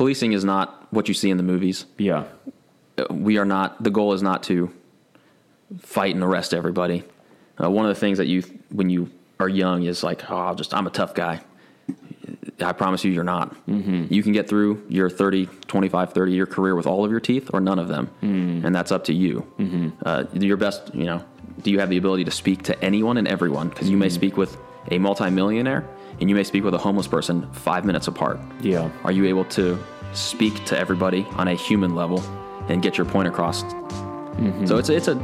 policing is not what you see in the movies. Yeah. Uh, We are not. The goal is not to fight and arrest everybody. Uh, one of the things that you, when you are young, is like, oh, I'll just I'm a tough guy. I promise you, you're not. Mm-hmm. You can get through your 30, 25, 30 year career with all of your teeth or none of them. Mm. And that's up to you. Mm-hmm. Uh, your best, you know, do you have the ability to speak to anyone and everyone? Because you may speak with a multimillionaire and you may speak with a homeless person five minutes apart. Yeah. Are you able to speak to everybody on a human level and get your point across? Mm-hmm. So it's it's a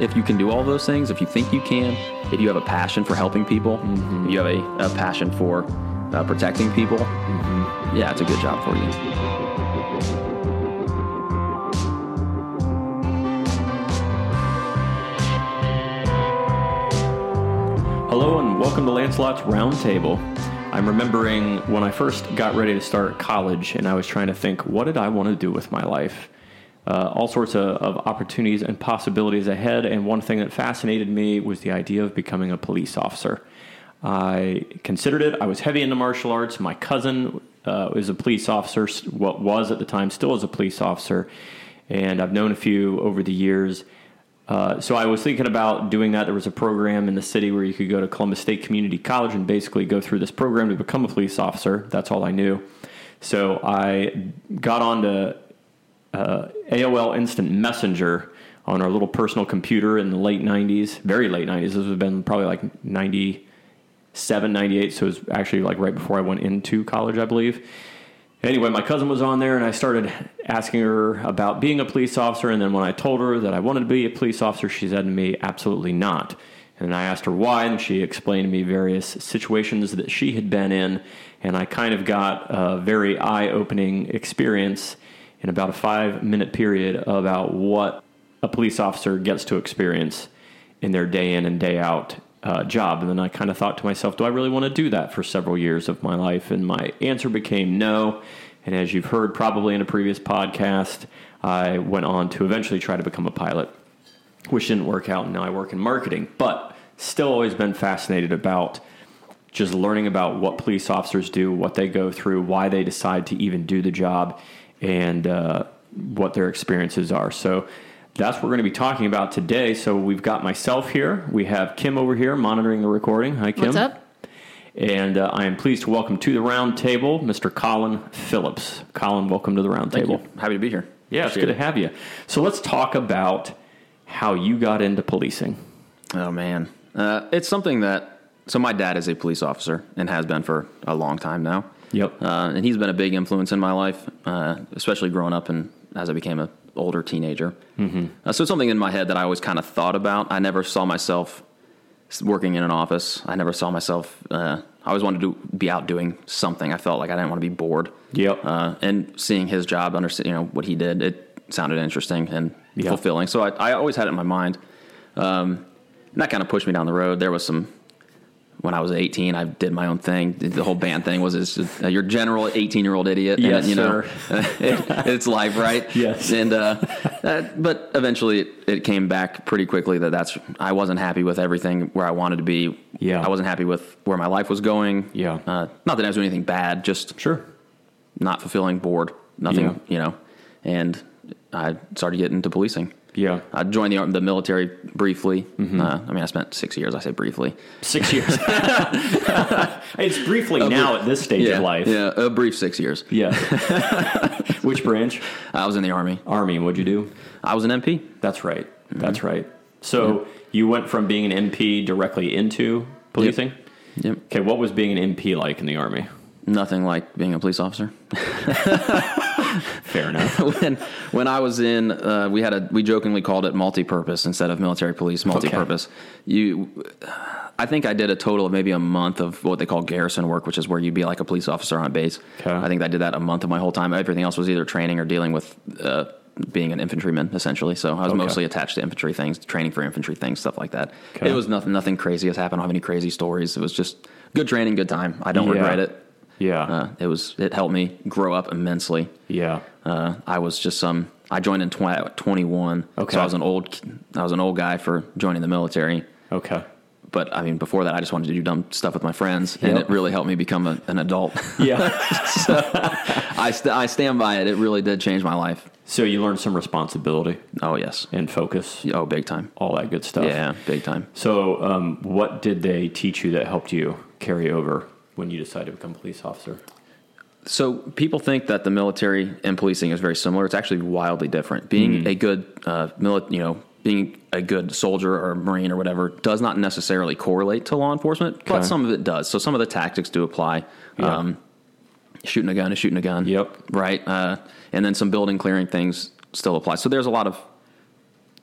if you can do all those things, if you think you can, if you have a passion for helping people, mm-hmm. if you have a, a passion for uh, protecting people, mm-hmm. yeah, it's a good job for you. Welcome to Lancelot's Roundtable. I'm remembering when I first got ready to start college and I was trying to think, what did I want to do with my life? Uh, all sorts of, of opportunities and possibilities ahead, and one thing that fascinated me was the idea of becoming a police officer. I considered it. I was heavy into martial arts. My cousin uh, was a police officer, what was at the time, still is a police officer, and I've known a few over the years. Uh, so I was thinking about doing that. There was a program in the city where you could go to Columbus State Community College and basically go through this program to become a police officer. That's all I knew. So I got on to uh, AOL Instant Messenger on our little personal computer in the late 90s, very late 90s. This would have been probably like 97, 98. So it was actually like right before I went into college, I believe. Anyway, my cousin was on there, and I started asking her about being a police officer. And then when I told her that I wanted to be a police officer, she said to me, absolutely not. And I asked her why, and she explained to me various situations that she had been in. And I kind of got a very eye opening experience in about a five minute period about what a police officer gets to experience in their day in and day out uh, job. And then I kind of thought to myself, do I really want to do that for several years of my life? And my answer became no. And as you've heard probably in a previous podcast, I went on to eventually try to become a pilot, which didn't work out. And now I work in marketing, but still always been fascinated about just learning about what police officers do, what they go through, why they decide to even do the job, and uh, what their experiences are. So that's what we're going to be talking about today. So we've got myself here. We have Kim over here monitoring the recording. Hi, Kim. What's up? And uh, I am pleased to welcome to the round table Mr. Colin Phillips. Colin, welcome to the round Thank table. you. Happy to be here. Yeah, it's Appreciate good to have you. So let's talk about how you got into policing. Oh man, uh, it's something that. So my dad is a police officer and has been for a long time now. Yep. Uh, and he's been a big influence in my life, uh, especially growing up and as I became an older teenager. Mm-hmm. Uh, so it's something in my head that I always kind of thought about. I never saw myself working in an office. I never saw myself. Uh, I always wanted to be out doing something. I felt like I didn't want to be bored. Yep. Uh, and seeing his job, understand you know what he did, it sounded interesting and Yeah. fulfilling. So I, I always had it in my mind. Um, and that kind of pushed me down the road. There was some when I was 18, I did my own thing. The whole band thing was is uh, your general 18 year old idiot. Yes, and, you know, it, it's life, right? Yes. And uh, that, but eventually, it, it came back pretty quickly that that's I wasn't happy with everything where I wanted to be. Yeah. I wasn't happy with where my life was going. Yeah. Uh, not that I was doing anything bad, just Sure. not fulfilling, bored, nothing, Yeah. you know. And I started getting into policing. Yeah. I joined the the military briefly. Mm-hmm. Uh, I mean, I spent six years. I say briefly. Six years. it's briefly now at this stage yeah, of life. Yeah, a brief six years. Yeah. Which branch? I was in the army. Army. What'd you do? I was an MP. That's right. Mm-hmm. That's right. So you went from being an MP directly into policing? Yep. Okay, what was being an MP like in the Army? Nothing like being a police officer. Fair enough. when when I was in, uh, we had a we jokingly called it multi-purpose instead of military police. Multi-purpose. You, I think I did a total of maybe a month of what they call garrison work, which is where you'd be like a police officer on base. Okay. I think I did that a month of my whole time. Everything else was either training or dealing with. Uh, being an infantryman, essentially, so I was Okay. mostly attached to infantry things, training for infantry things, stuff like that. Okay. It was nothing, nothing crazy has happened. I don't have any crazy stories. It was just good training, good time. I don't Yeah. regret it. Yeah. Uh, it was it helped me grow up immensely. yeah. Uh, I was just some. I joined in tw- 21. Okay. So I was an old. I was an old guy for joining the military. Okay. but I mean, before that, I just wanted to do dumb stuff with my friends, and it really helped me become a, an adult. Yeah. I st- I stand by it. It really did change my life. so you learned some responsibility Oh yes. and focus, Oh, big time. all that good stuff. Yeah, big time. So, um, what did they teach you that helped you carry over when you decide to become a police officer? So people think that the military and policing is very similar. It's actually wildly different. Being a good, uh, mili- you know, being a good soldier or marine or whatever does not necessarily correlate to law enforcement, Okay. but some of it does. So some of the tactics do apply. Yeah. Um, shooting a gun is shooting a gun. Yep. Right. Uh, and then some building clearing things still apply. So there's a lot of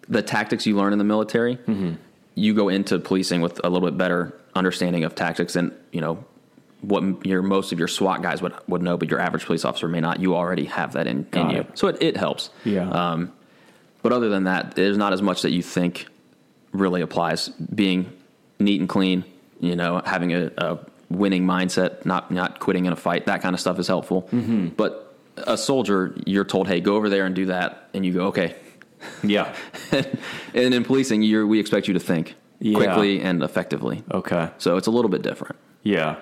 the tactics you learn in the military. Mm-hmm. You go into policing with a little bit better understanding of tactics and you know what your most of your SWAT guys would would know, but your average police officer may not. You already have that in, in you, it. so it, it helps. Yeah. Um, but other than that, there's not as much that you think really applies. Being neat and clean, you know, having a, a winning mindset, not not quitting in a fight, that kind of stuff is helpful. Mm-hmm. But a soldier, you're told, hey, go over there and do that, and you go, okay. Yeah. and in policing, you're, we expect you to think Yeah. quickly and effectively. Okay. So it's a little bit different. Yeah.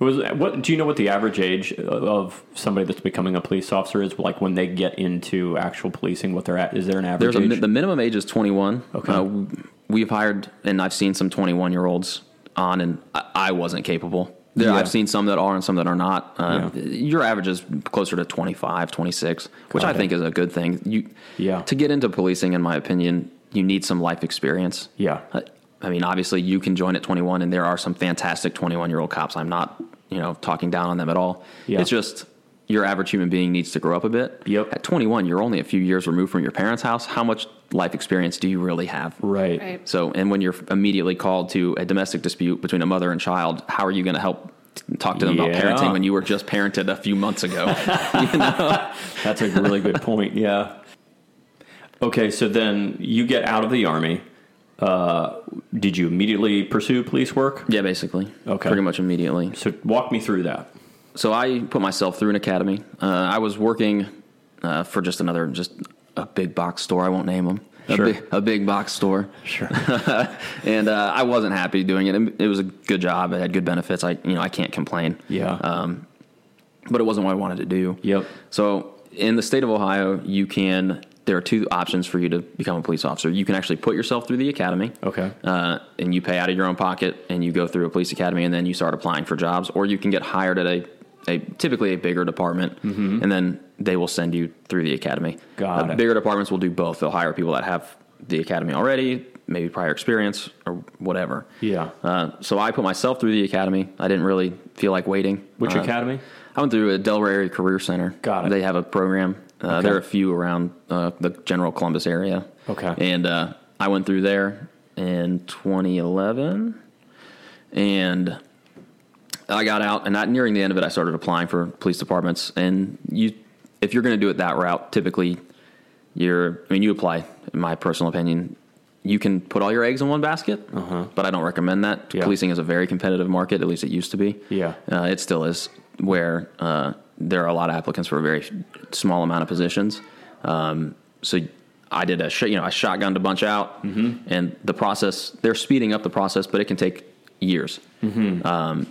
Was what do you know what the average age of somebody that's becoming a police officer is like when they get into actual policing what they're at is there an average There's a, age? the minimum age is 21. Okay. Uh, we've hired, and I've seen some 21 year olds on, and I, I wasn't capable. There, Yeah. I've seen some that are and some that are not. Uh, Yeah. Your average is closer to 25, 26, which Got I it. think is a good thing. You, Yeah. To get into policing, in my opinion, you need some life experience. yeah. I mean, obviously, you can join at 21, and there are some fantastic 21 year old cops. I'm not, you know, talking down on them at all. Yeah. It's just your average human being needs to grow up a bit. Yep. At 21, you're only a few years removed from your parents' house. How much life experience do you really have? Right. Right. So, and when you're immediately called to a domestic dispute between a mother and child, how are you going to help talk to them Yeah. about parenting when you were just parented a few months ago? you know? That's a really good point. Yeah. Okay, so then you get out of the army. Uh, did you immediately pursue police work? Yeah, basically. Okay. Pretty much immediately. So walk me through that. So I put myself through an academy. Uh, I was working uh, for just another, just a big box store. I won't name them. Sure. A, big, a big box store. Sure. and uh, I wasn't happy doing it. It was a good job. It had good benefits. I, you know, I can't complain. Yeah. Um, but it wasn't what I wanted to do. Yep. So in the state of Ohio, you can. There are two options for you to become a police officer. You can actually put yourself through the academy. Okay. Uh, and you pay out of your own pocket, and you go through a police academy, and then you start applying for jobs, or you can get hired at a, a typically a bigger department, and then they will send you through the academy. Mm-hmm. Got Uh, it. Bigger departments will do both. They'll hire people that have the academy already, maybe prior experience or whatever. Yeah. Uh, so I put myself through the academy. I didn't really feel like waiting. Which Uh, academy? I went through a Delaware Area Career Center. Got it. They have a program. Uh, Okay. There are a few around uh, the general Columbus area. Okay. And uh, I went through there in 2011, and I got out. And not nearing the end of it, I started applying for police departments. And you, if you're going to do it that route, typically you're. I mean, you apply. In my personal opinion, you can put all your eggs in one basket, but I don't recommend that. Uh-huh. Yeah. Policing is a very competitive market. At least it used to be. Yeah. Uh, it still is, where uh, there are a lot of applicants for a very small amount of positions. Um, so I did a, sh- you know, I shotgunned a bunch out, and the process they're speeding up the process, but it can take years. Um,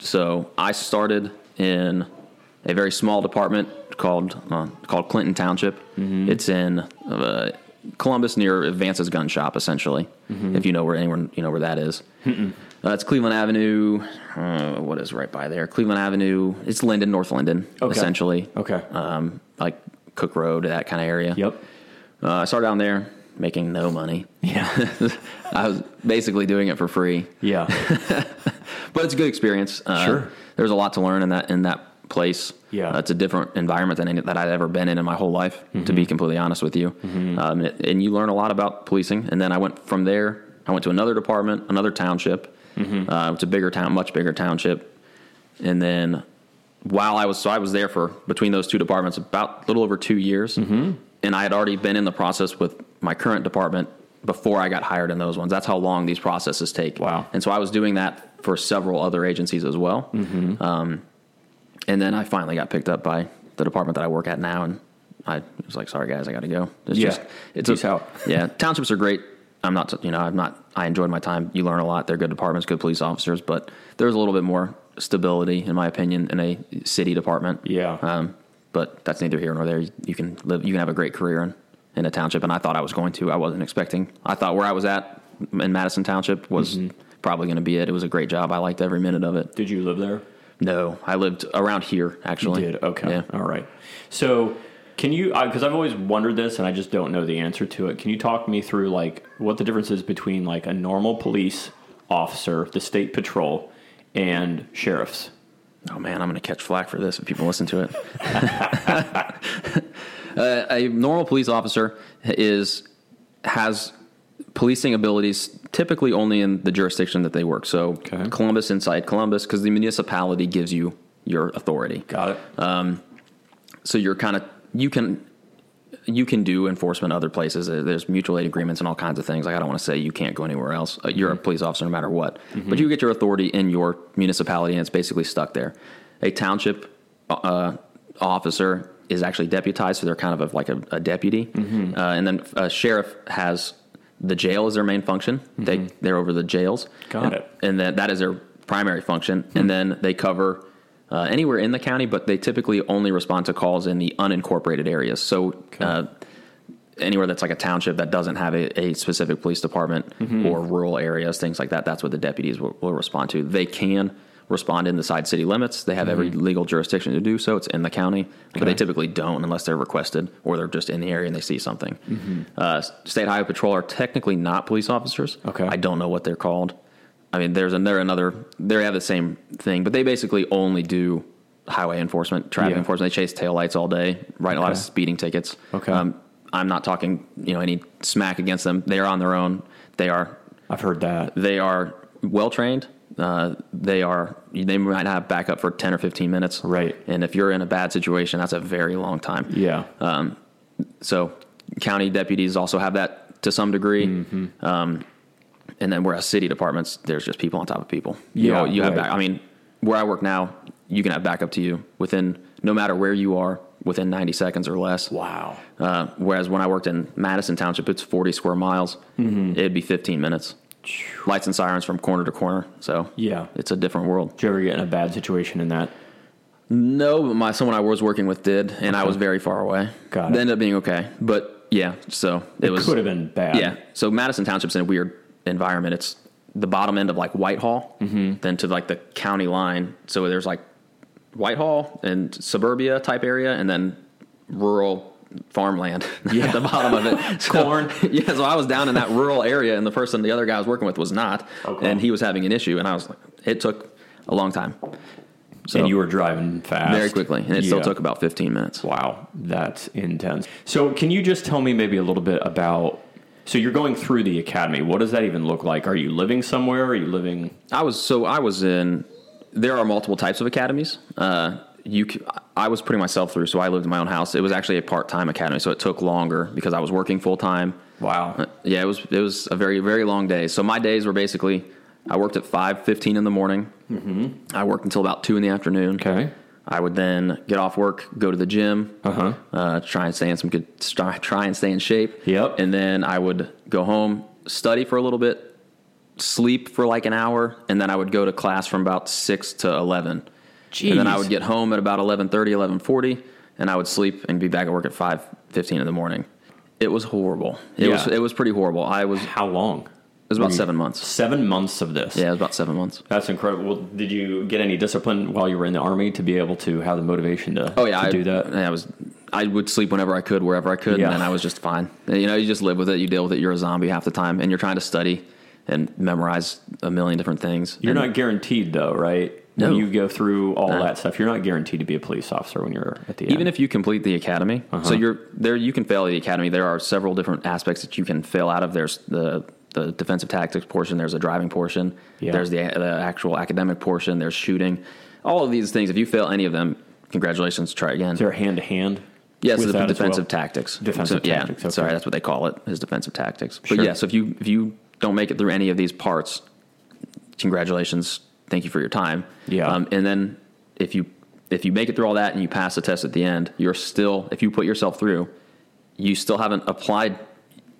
so I started in a very small department called uh, called Clinton Township. It's in uh, Columbus near Advance's gun shop, essentially. If you know where anyone you know where that is. Uh, it's Cleveland Avenue. Uh, what is right by there? Cleveland Avenue. It's Linden, North Linden, Okay. essentially. Okay. Um, like Cooke Road, that kind of area. Yep. Uh, I started down there making no money. Yeah. I was basically doing it for free, Yeah. but it's a good experience. Uh, Sure. There's a lot to learn in that in that place. Yeah. Uh, it's a different environment than any that I'd ever been in in my whole life. To Mm-hmm. be completely honest with you, um, and, and you learn a lot about policing. And then I went from there. I went to another department, another township. Mm-hmm. Uh, it's a bigger town, much bigger township. And then while I was so I was there for between those two departments about a little over two years, Mm-hmm. and I had already been in the process with my current department before I got hired in those ones. That's how long these processes take. Wow. And so I was doing that for several other agencies as well. Mm-hmm. Um, and then I finally got picked up by the department that I work at now, and I was like, "Sorry guys, I got to go." It's Yeah. just it's a. Yeah, townships are great. I'm not, you know, I'm not. I enjoyed my time. You learn a lot. They're good departments, good police officers, but there's a little bit more stability, in my opinion, in a city department. Yeah. Um, but that's neither here nor there. You can live. You can have a great career in, in a township, and I thought I was going to. I wasn't expecting. I thought where I was at in Madison Township was probably going to be it. It was a great job. I liked every minute of it. Did you live there? No, I lived around here actually. Did okay. Yeah. All right. So, can you? Because I've always wondered this, and I just don't know the answer to it. Can you talk me through like what the difference is between like a normal police officer, the state patrol, and sheriffs? Oh man, I'm going to catch flack for this if people listen to it. uh, a normal police officer is has policing abilities typically only in the jurisdiction that they work. So Okay. Columbus inside Columbus because the municipality gives you your authority. Got it. So you're kind of you can you can do enforcement other places. There's mutual aid agreements and all kinds of things. Like I don't want to say you can't go anywhere else. Uh, You're a police officer no matter what, but you get your authority in your municipality, and it's basically stuck there. A township uh, officer is actually deputized, so they're kind of a, like a, a deputy, uh, and then a sheriff has the jail as their main function. They they're over the jails. Got and, it. and then that is their primary function, and then they cover uh, anywhere in the county, but they typically only respond to calls in the unincorporated areas. So uh, anywhere that's like a township that doesn't have a, a specific police department or rural areas, things like that, that's what the deputies will, will respond to. They can respond in the side city limits. They have every legal jurisdiction to do so. It's in the county, but they typically don't unless they're requested or they're just in the area and they see something. Uh, State Highway Patrol are technically not police officers. Okay. I don't know what they're called. I mean, there's an, they're another. They have the same thing, but they basically only do highway enforcement, traffic Yeah. enforcement. They chase taillights all day, write a lot of speeding tickets. Okay. Um, I'm not talking, you know, any smack against them. They are on their own. They are I've heard that. they are well trained. Uh, they are they might have backup for 10 or 15 minutes. Right. And if you're in a bad situation, that's a very long time. Yeah. Um, So county deputies also have that to some degree. Mm-hmm. Um, and then whereas city departments, there's just people on top of people. You Yeah, know, you have right. back. I mean, where I work now, you can have backup to you within no matter where you are within 90 seconds or less. wow. Uh, whereas when I worked in Madison Township, it's 40 square miles. Mm-hmm. It'd be 15 minutes. Lights and sirens from corner to corner. So Yeah. it's a different world. Did you ever get in a bad situation in that? No, but my someone I was working with did, and I was very far away. Got it. It ended up being okay, but yeah. So it, It, was could have been bad. Yeah. So Madison Township's in a weird environment. It's the bottom end of like Whitehall, Mm-hmm. then to like the county line. So there's like Whitehall and suburbia type area, and then rural farmland Yeah. at the bottom of it. So- Corn. Yeah. So I was down in that rural area, and the person, the other guy I was working with, was not, Okay. and he was having an issue, and I was like, it took a long time. So and you were driving fast. very quickly, and it still took about 15 minutes. Wow, that's intense. So, can you just tell me maybe a little bit about? So, you're going through the academy. What does that even look like? Are you living somewhere? Are you living? I was so I was in. There are multiple types of academies. Uh, you, I was putting myself through, so I lived in my own house. It was actually a part time academy, so it took longer because I was working full time. Wow. Uh, Yeah, it was it was a very very long day. So my days were basically I worked at five fifteen in the morning. Mm-hmm. I worked until about two in the afternoon. Okay. I would then get off work, go to the gym, Uh-huh. uh, try and stay in some good, try, and stay in shape. Yep. And then I would go home, study for a little bit, sleep for like an hour, and then I would go to class from about six to eleven. And then I would get home at about 11.30, 11.40, and I would sleep and be back at work at five fifteen in the morning. It was horrible. It was it was pretty horrible. I was How long? Was about seven months. Seven months of this. Yeah, it was about seven months. That's incredible. Well, did you get any discipline while you were in the army to be able to have the motivation to, Oh yeah, to I do that? I was. I would sleep whenever I could, wherever I could, Yeah. and then I was just fine. You know, you just live with it. You deal with it. You're a zombie half the time, and you're trying to study and memorize a million different things. You're And- not guaranteed though, right? No. When you go through all No. that stuff, you're not guaranteed to be a police officer when you're at the even end. if you complete the academy. Uh-huh. So you're there. You can fail the academy. There are several different aspects that you can fail out of. There's the the defensive tactics portion. There's a driving portion. Yeah. There's the the actual academic portion. There's shooting. All of these things. If you fail any of them, congratulations. Try again. is there hand to hand? Yes, the defensive well? tactics. Defensive So, yeah, tactics, okay. Sorry, that's what they call it. Is defensive tactics. Sure. But yeah, so if you if you don't make it through any of these parts, congratulations. Thank you for your time. Yeah. Um, and then if you if you make it through all that and you pass the test at the end, you're still if you put yourself through, you still haven't applied.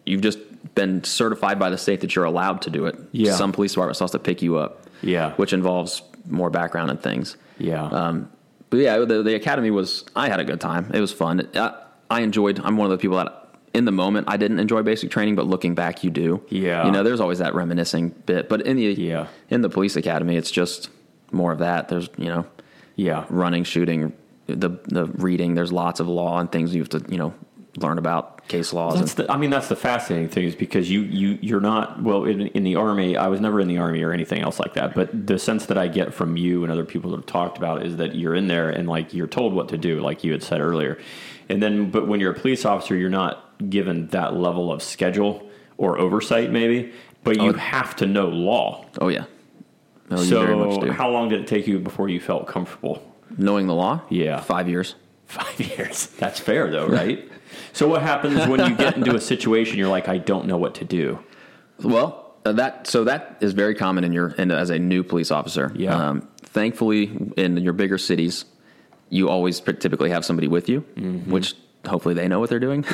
You've just been certified by the state that you're allowed to do it. Yeah. Some police department has to pick you up. Yeah. Which involves more background and things. Yeah. Um, but yeah, the, the academy was. I had a good time. It was fun. I, I enjoyed. I'm one of the people that, in the moment, I didn't enjoy basic training, but looking back, you do. Yeah. You know, there's always that reminiscing bit. But in the Yeah. in the police academy, it's just more of that. There's you know, yeah. running, shooting, the the reading. There's lots of law and things you have to you know learn about case laws. That's and, the, I mean, that's the fascinating thing is because you, you, you're not, well, in, in the army, I was never in the army or anything else like that. But the sense that I get from you and other people that have talked about is that you're in there and like you're told what to do, like you had said earlier. And then, but when you're a police officer, you're not given that level of schedule or oversight maybe, but you Oh. have to know law. oh yeah. No, you very much so how long did it take you before you felt comfortable? Knowing the law. Yeah. Five years. Five years. That's fair, though, right? so, what happens when you get into a situation you're like, I don't know what to do? Well, uh, that so that is very common in your in, as a new police officer. Um, Yeah. thankfully, in your bigger cities, you always p- typically have somebody with you, Mm-hmm. which hopefully they know what they're doing.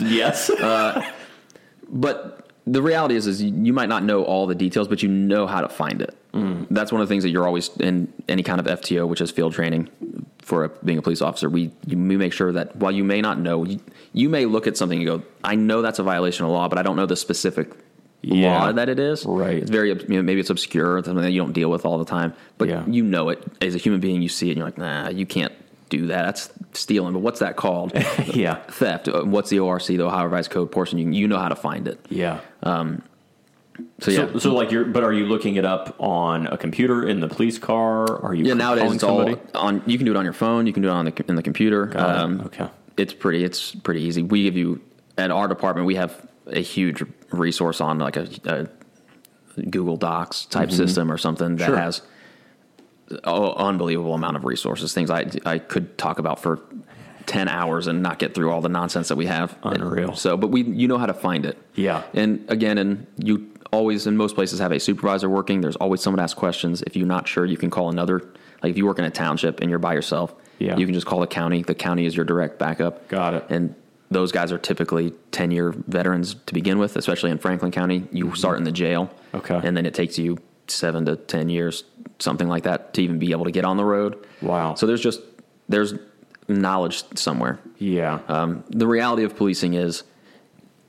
yes. but the reality is, is you you might not know all the details, but you know how to find it. Mm. That's one of the things that you're always in any kind of FTO, which is field training for a, being a police officer. We we make sure that while you may not know, you, you may look at something and go, "I know that's a violation of law, but I don't know the specific." Yeah. Law that it is, Right. It's very, you know, maybe it's obscure, something that you don't deal with all the time, but Yeah. you know it as a human being. You see it, and you're like, nah, you can't do that. That's stealing. But what's that called? yeah. Theft. Uh, What's the ORC, the Ohio Revised Code portion? You, you know how to find it. Yeah. So yeah, So, so, like, you're, but are you looking it up on a computer in the police car? Are you yeah. Nowadays it's all somebody? on. You can do it on your phone. You can do it on the in the computer. Got it. Um, Okay. It's pretty. It's pretty easy. We give you at our department. We have a huge resource on like a, a Google Docs type system or something that Mm-hmm. Sure. has oh, unbelievable amount of resources. Things I I could talk about for. 10 hours and not get through all the nonsense that we have. Unreal. So, but we, you know how to find it. Yeah. And again, and you always in most places have a supervisor working. There's always someone to ask questions. If you're not sure, you can call another. Like if you work in a township and you're by yourself, Yeah. you can just call the county. The county is your direct backup. Got it. And those guys are typically 10 year veterans to begin with, especially in Franklin County. You start in the jail. Mm-hmm. Okay. And then it takes you seven to 10 years, something like that, to even be able to get on the road. Wow. So there's just, there's knowledge somewhere. Yeah. Um, the reality of policing is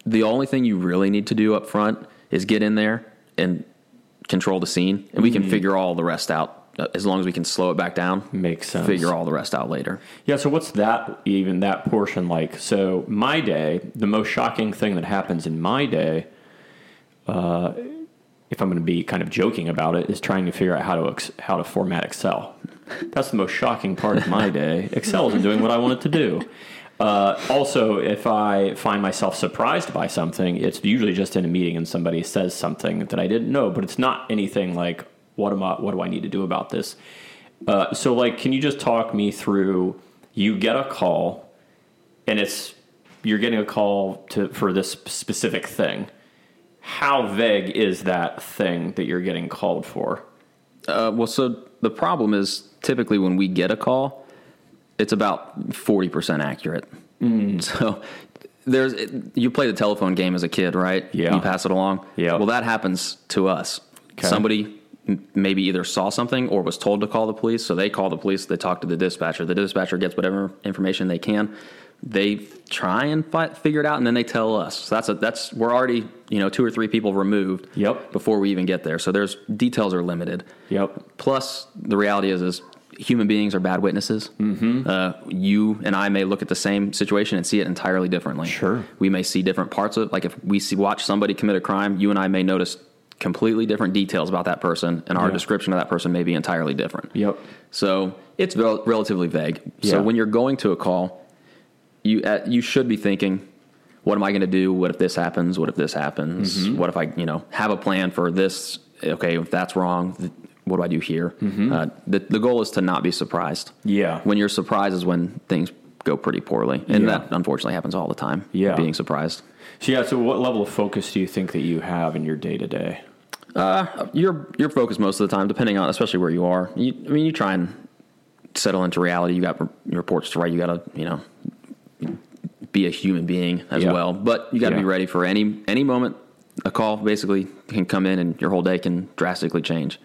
the only thing you really need to do up front is get in there and control the scene, and we can Mm-hmm. figure all the rest out uh, as long as we can slow it back down. Makes sense. Figure all the rest out later. Yeah, so what's that even that portion like? So my day, the most shocking thing that happens in my day, uh, if I'm going to be kind of joking about it, is trying to figure out how to ex- how to format Excel. That's the most shocking part of my day. Excel isn't doing what I want it to do. Uh, also, if I find myself surprised by something, it's usually just in a meeting and somebody says something that I didn't know, but it's not anything like what am I? What do I need to do about this? Uh, so, like, can you just talk me through? You get a call, and it's you're getting a call to for this specific thing. How vague is that thing that you're getting called for? Uh, well, so the problem is typically when we get a call, it's about 40% accurate. Mm. So there's you play the telephone game as a kid, right? Yeah. You pass it along. Yeah. Well, that happens to us. Okay. Somebody maybe either saw something or was told to call the police, so they call the police. They talk to the dispatcher. The dispatcher gets whatever information they can. They try and fi- figure it out, and then they tell us. So that's a, that's we're already you know two or three people removed. Yep. Before we even get there, so there's details are limited. Yep. Plus, the reality is, is human beings are bad witnesses. Mm-hmm. Uh, you and I may look at the same situation and see it entirely differently. Sure. We may see different parts of it. Like if we see watch somebody commit a crime, you and I may notice completely different details about that person, and our Yeah. description of that person may be entirely different. Yep. So it's rel- relatively vague. Yeah. So when you're going to a call, you uh, you should be thinking, what am I going to do? What if this happens? What if this happens? Mm-hmm. What if I you know have a plan for this? Okay, if that's wrong, what do I do here? Uh, the the goal is to not be surprised. Mm-hmm. Yeah. When you're surprised is when things go pretty poorly, and Yeah. that unfortunately happens all the time. Yeah. being surprised. So yeah. So what level of focus do you think that you have in your day to day? You're you're focused most of the time, depending on especially where you are. You, I mean, you try and settle into reality. You got re- reports to write. You got to you know be a human being as Yeah. well. But you got to Yeah. be ready for any any moment. A call basically can come in and your whole day can drastically change.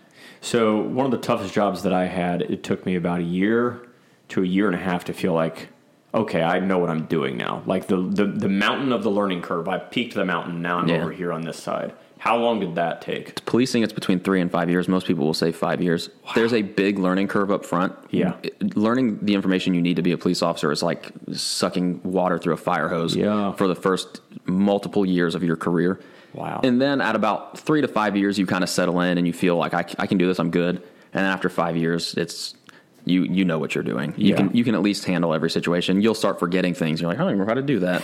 So one of the toughest jobs that I had, it took me about a year to a year and a half to feel like, okay, I know what I'm doing now. Like the the, the mountain of the learning curve, I peaked the mountain. Now I'm Yeah. over here on this side. How long did that take? Policing, it's between three and five years. Most people will say five years. There's a big learning curve up front. Yeah. Learning the information you need to be a police officer is like sucking water through a fire hose Yeah. for the first multiple years of your career. Wow. And then at about three to five years, you kind of settle in and you feel like, I, I can do this, I'm good. And then after five years, it's. You, you know what you're doing. You Yeah. can you can at least handle every situation. You'll start forgetting things. You're like, I don't even know how to do that.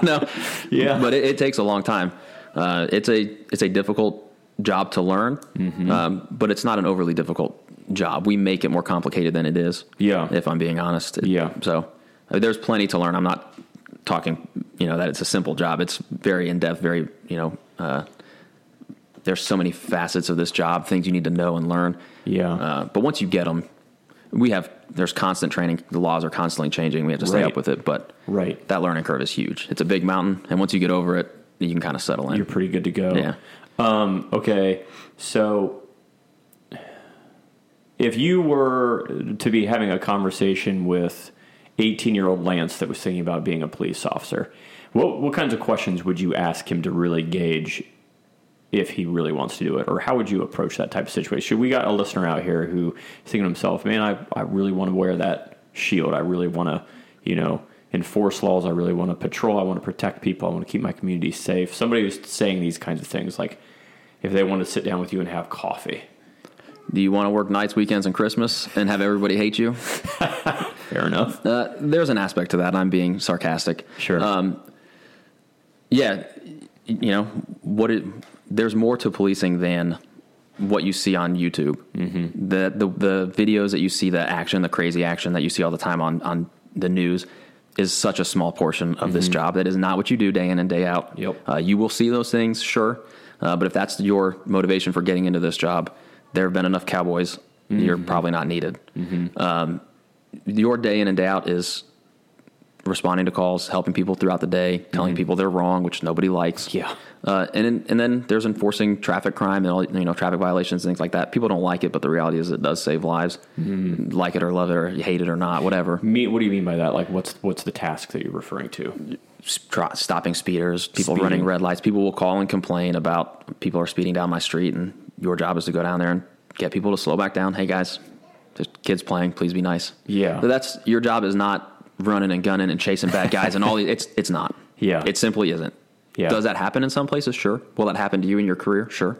know? Yeah. But it, it takes a long time. Uh, it's a it's a difficult job to learn, Mm-hmm. um, but it's not an overly difficult job. We make it more complicated than it is. Yeah. If I'm being honest. Yeah. So uh, there's plenty to learn. I'm not talking, you know, that it's a simple job. It's very in depth. Very, you know, uh, there's so many facets of this job, things you need to know and learn. Yeah. Uh, but once you get them, we have there's constant training. The laws are constantly changing. We have to stay Right. up with it. But Right. that learning curve is huge. It's a big mountain, and once you get over it, you can kind of settle in. You're pretty good to go. Yeah. Um, okay. So if you were to be having a conversation with 18 year old Lance that was thinking about being a police officer, what, what kinds of questions would you ask him to really gauge if he really wants to do it? Or how would you approach that type of situation? We got a listener out here who thinking to himself, man, I, I really want to wear that shield. I really want to, you know, enforce laws. I really want to patrol. I want to protect people. I want to keep my community safe. Somebody who's saying these kinds of things, like if they want to sit down with you and have coffee. Do you want to work nights, weekends, and Christmas and have everybody hate you? Fair enough. Uh, there's an aspect to that. I'm being sarcastic. Sure. Um, yeah, you know what? It, there's more to policing than what you see on YouTube. Mm-hmm. The, the the videos that you see, the action, the crazy action that you see all the time on on the news, is such a small portion of this job. That is not what you do day in and day out. Mm-hmm. Yep. Uh, you will see those things, sure, uh, but if that's your motivation for getting into this job, there have been enough cowboys. You're Mm-hmm. probably not needed. Um, your day in and day out is responding to calls, helping people throughout the day, telling people they're wrong, which nobody likes. Mm-hmm. Yeah. Uh, and then- and then there's enforcing traffic crime and all you know traffic violations things like that. People don't like it, but the reality is it does save lives. Mm-hmm. Like it or love it or hate it or not, whatever. Me, what do you mean by that? Like, what's what's the task that you're referring to? Stopping speeders, people Speeding. running red lights. People will call and complain about people are speeding down my street, and your job is to go down there and get people to slow back down. Hey guys, there's kids playing. Please be nice. Yeah. That's your job is not running and gunning and chasing bad guys and all. these It's it's not. Yeah. It simply isn't. Yeah. Does that happen in some places? Sure. Will that happen to you in your career? Sure.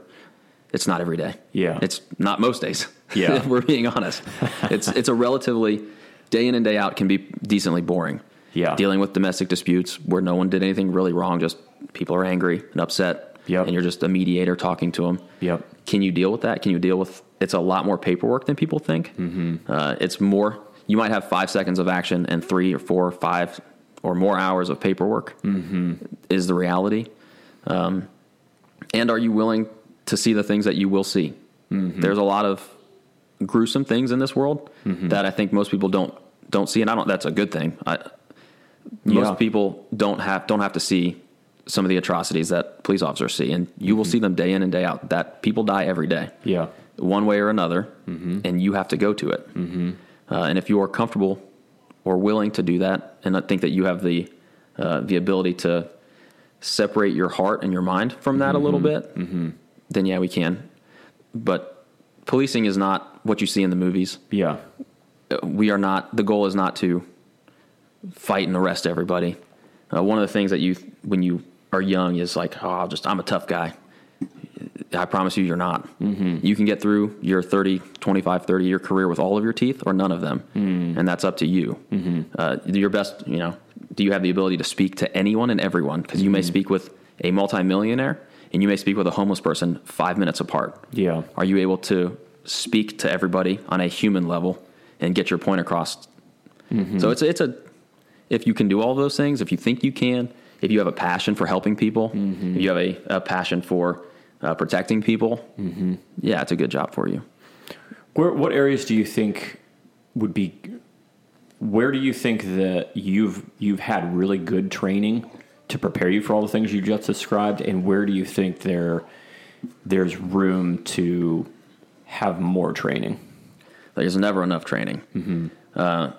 It's not every day. Yeah. It's not most days. Yeah. if we're being honest. it's it's a relatively day in and day out can be decently boring. Yeah. Dealing with domestic disputes where no one did anything really wrong, just people are angry and upset. Yep. And you're just a mediator talking to them. Yep. Can you deal with that? Can you deal with? It's a lot more paperwork than people think. Mm-hmm. Uh, it's more. You might have five seconds of action and three or four or five or more hours of paperwork. Mm-hmm. Is the reality, um, and are you willing to see the things that you will see? There's a lot of gruesome things in this world that I think most people don't don't see, and I don't. That's a good thing. I, most Yeah. people don't have don't have to see some of the atrocities that police officers see, and you will see them day in and day out. That people die every day, Yeah. One way or another, and you have to go to it. Mm-hmm. Uh, and if you are comfortable or willing to do that, and I think that you have the uh, the ability to separate your heart and your mind from that a little bit, then yeah, we can. But policing is not what you see in the movies. Yeah. We are not. The goal is not to fight and arrest everybody. Uh, one of the things that you, when you are young, is like, oh, I'll just I'm a tough guy. I promise you, you're not. Mm-hmm. You can get through your 30, 25, 30 year career with all of your teeth or none of them. Mm. And that's up to you. Mm-hmm. Uh, your best, you know, do you have the ability to speak to anyone and everyone? Because you may speak with a multimillionaire and you may speak with a homeless person five minutes apart. Yeah. Are you able to speak to everybody on a human level and get your point across? So it's it's a if you can do all those things, if you think you can, if you have a passion for helping people, if you have a, a passion for uh, protecting people, yeah, it's a good job for you. Where, what areas do you think would be where do you think that you've you've had really good training to prepare you for all the things you just described, and where do you think there there's room to have more training? There's never enough training. Uh,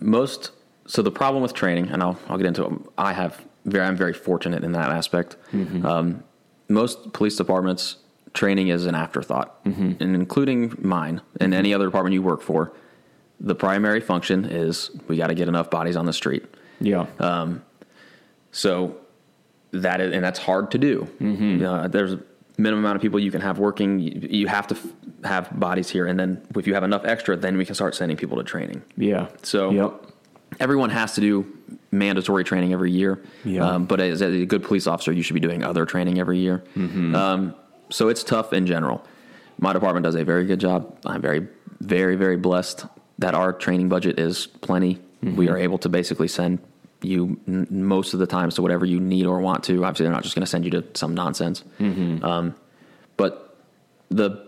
most so the problem with training, and I'll I'll get into it. I have very I'm very fortunate in that aspect. Um, most police departments training is an afterthought, mm-hmm. and including mine and mm-hmm. any other department you work for. The primary function is we got to get enough bodies on the street. Yeah, um, So that is, and that's hard to do. Uh, there's a minimum amount of people you can have working. You, you have to f- have bodies here, and then if you have enough extra, then we can start sending people to training. yeah. So yep, everyone has to do mandatory training every year. Yeah. Um, but as a good police officer, you should be doing other training every year. Um, so it's tough in general. My department does a very good job. I'm very, very, very blessed that our training budget is plenty. We are able to basically send you n- most of the times to whatever you need or want to. Obviously, they're not just going to send you to some nonsense. Um, but the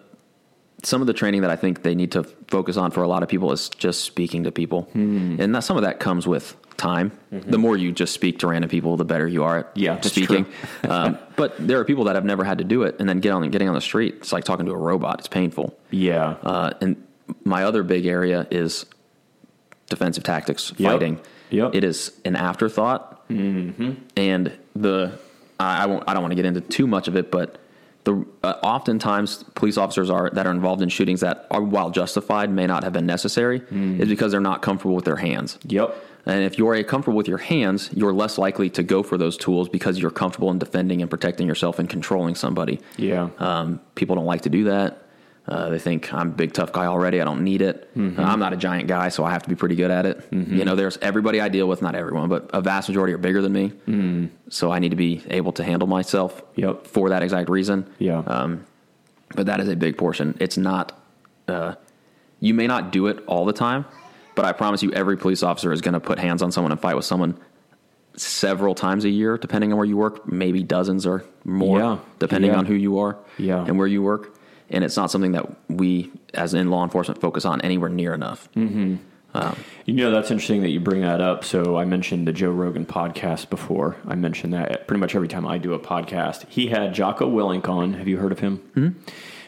some of the training that I think they need to focus on for a lot of people is just speaking to people, and that some of that comes with time. The more you just speak to random people, the better you are at Yeah, speaking. um, but there are people that have never had to do it, and then get on getting on the street. It's like talking to a robot. It's painful. yeah, Uh, and my other big area is defensive tactics, Yep. fighting. Yep. It is an afterthought, mm-hmm. and the I, I won't. I don't want to get into too much of it, but the uh, oftentimes police officers are that are involved in shootings that are while justified may not have been necessary is because they're not comfortable with their hands. yep, And if you're comfortable with your hands, you're less likely to go for those tools because you're comfortable in defending and protecting yourself and controlling somebody. yeah, Um, people don't like to do that. Uh, they think I'm a big tough guy already. I don't need it. Mm-hmm. I'm not a giant guy, so I have to be pretty good at it. You know, there's everybody I deal with, not everyone, but a vast majority are bigger than me. Mm. So I need to be able to handle myself Yep. for that exact reason. yeah, Um, but that is a big portion. It's not, uh, you may not do it all the time, but I promise you, every police officer is going to put hands on someone and fight with someone several times a year, depending on where you work, maybe dozens or more, Yeah. depending Yeah. on who you are Yeah. and where you work. And it's not something that we, as in law enforcement, focus on anywhere near enough. Mm. You know, that's interesting that you bring that up. So I mentioned the Joe Rogan podcast before. I mentioned that pretty much every time I do a podcast. He had Jocko Willink on. Have you heard of him? Mm-hmm.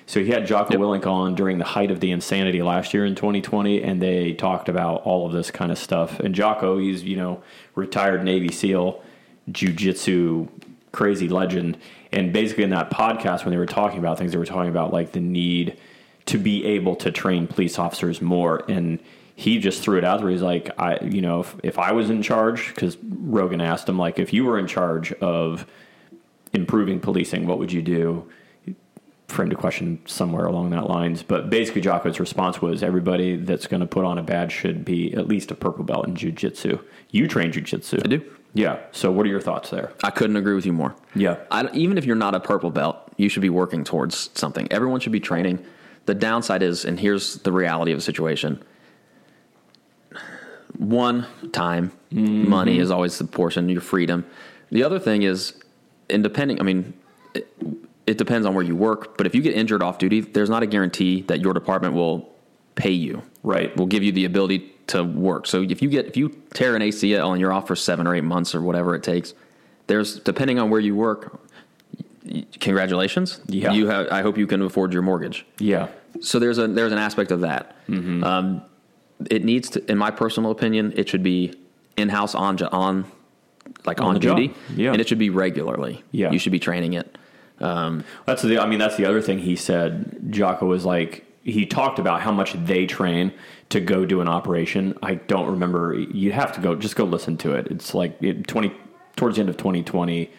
So he had Jocko Willink on during the height of the insanity last year in 2020, and they talked about all of this kind of stuff. And Jocko, he's, you know, retired Navy SEAL, jujitsu crazy legend. And basically in that podcast, when they were talking about things, they were talking about like the need to be able to train police officers more. And he just threw it out there. He's like, I, you know, if, if I was in charge, because Rogan asked him, like, if you were in charge of improving policing, what would you do? Framed a question somewhere along that lines. But basically, Jocko's response was everybody that's going to put on a badge should be at least a purple belt in jujitsu. You train jujitsu. I do. Yeah. So, what are your thoughts there? I couldn't agree with you more. Yeah. I, even if you're not a purple belt, you should be working towards something. Everyone should be training. The downside is, and here's the reality of the situation. One, time, mm-hmm. money is always the portion, your freedom. The other thing is, and depending, I mean, it, it depends on where you work, but if you get injured off duty, there's not a guarantee that your department will pay you. Right. Will give you the ability to work. So if you get if you tear an ACL and you're off for seven or eight months or whatever it takes, there's depending on where you work. Congratulations. Yeah. You have. I hope you can afford your mortgage. Yeah. So there's a there's an aspect of that. Mm-hmm. Um, it needs to, in my personal opinion, it should be in house on on like On on, the job. duty, Yeah. and it should be regularly. Yeah. you should be training it. Um, that's the. I mean, that's the other thing he said. Jocko was like he talked about how much they train to go do an operation. I don't remember. You have to go. Just go listen to it. It's like it, twenty towards the end of 2020.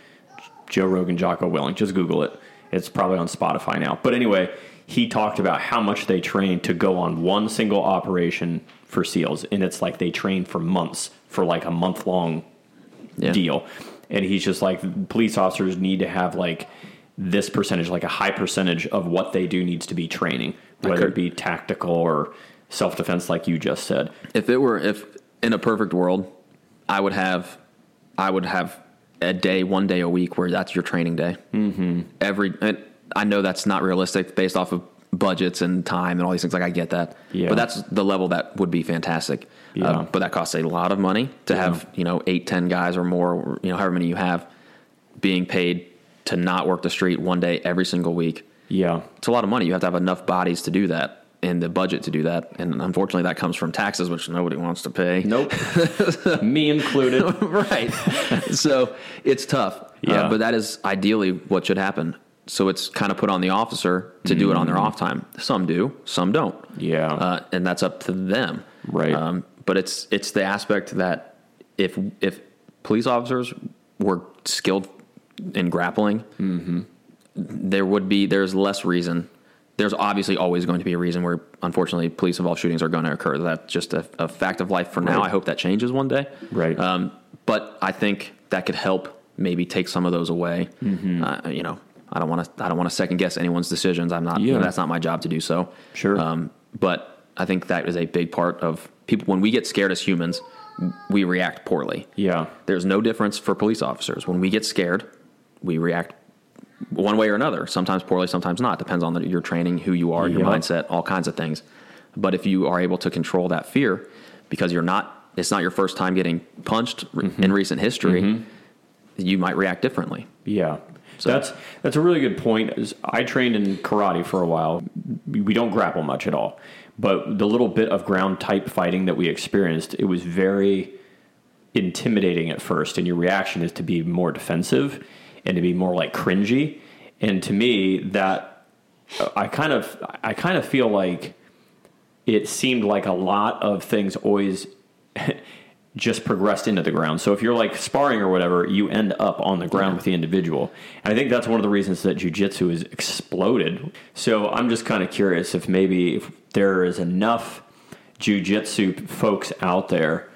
Joe Rogan, Jocko Willink. Just Google it. It's probably on Spotify now. But anyway, he talked about how much they train to go on one single operation for SEALs, and it's like they train for months for like a month long Yeah. deal. And he's just like, police officers need to have like this percentage, like a high percentage of what they do needs to be training, whether it be tactical or self defense, like you just said. If it were if in a perfect world, I would have I would have a day, one day a week where that's your training day. Mm-hmm. Every and I know that's not realistic based off of budgets and time and all these things. Like I get that, Yeah. but that's the level that would be fantastic. Yeah. Uh, but that costs a lot of money to Yeah. have you know eight, ten guys or more, you know, however many you have, being paid to not work the street one day every single week. Yeah. It's a lot of money. You have to have enough bodies to do that and the budget to do that. And unfortunately, that comes from taxes, which nobody wants to pay. Nope. Me included. right. so it's tough. Yeah. Uh, but that is ideally what should happen. So it's kind of put on the officer to do it on their off time. Some do, some don't. Yeah. Uh, and that's up to them. Right. Um, but it's it's the aspect that if if police officers were skilled in grappling, there would be there's less reason. There's obviously always going to be a reason where, unfortunately, police involved shootings are going to occur. That's just a, a fact of life for now. Right. I hope that changes one day. Right. Um, but I think that could help maybe take some of those away. Mm-hmm. Uh, you know, I don't want to. I don't want to second guess anyone's decisions. I'm not. Yeah. That's not my job to do so. Sure. Um, but I think that is a big part of people. When we get scared as humans, we react poorly. yeah. There's no difference for police officers. When we get scared, we react one way or another. Sometimes poorly, sometimes not. Depends on the, your training, who you are, your Yep. mindset, all kinds of things. But if you are able to control that fear, because you're not, it's not your first time getting punched Mm-hmm. in recent history, you might react differently. Yeah. So- That's that's a really good point. I trained in karate for a while. We don't grapple much at all. But the little bit of ground type fighting that we experienced, it was very intimidating at first and your reaction is to be more defensive and to be more like cringy. And to me that uh, I kind of I kind of feel like it seemed like a lot of things always just progressed into the ground. So if you're like sparring or whatever, you end up on the ground with the individual. And I think that's one of the reasons that jujitsu has exploded. So I'm just kind of curious if maybe if there is enough jujitsu folks out there.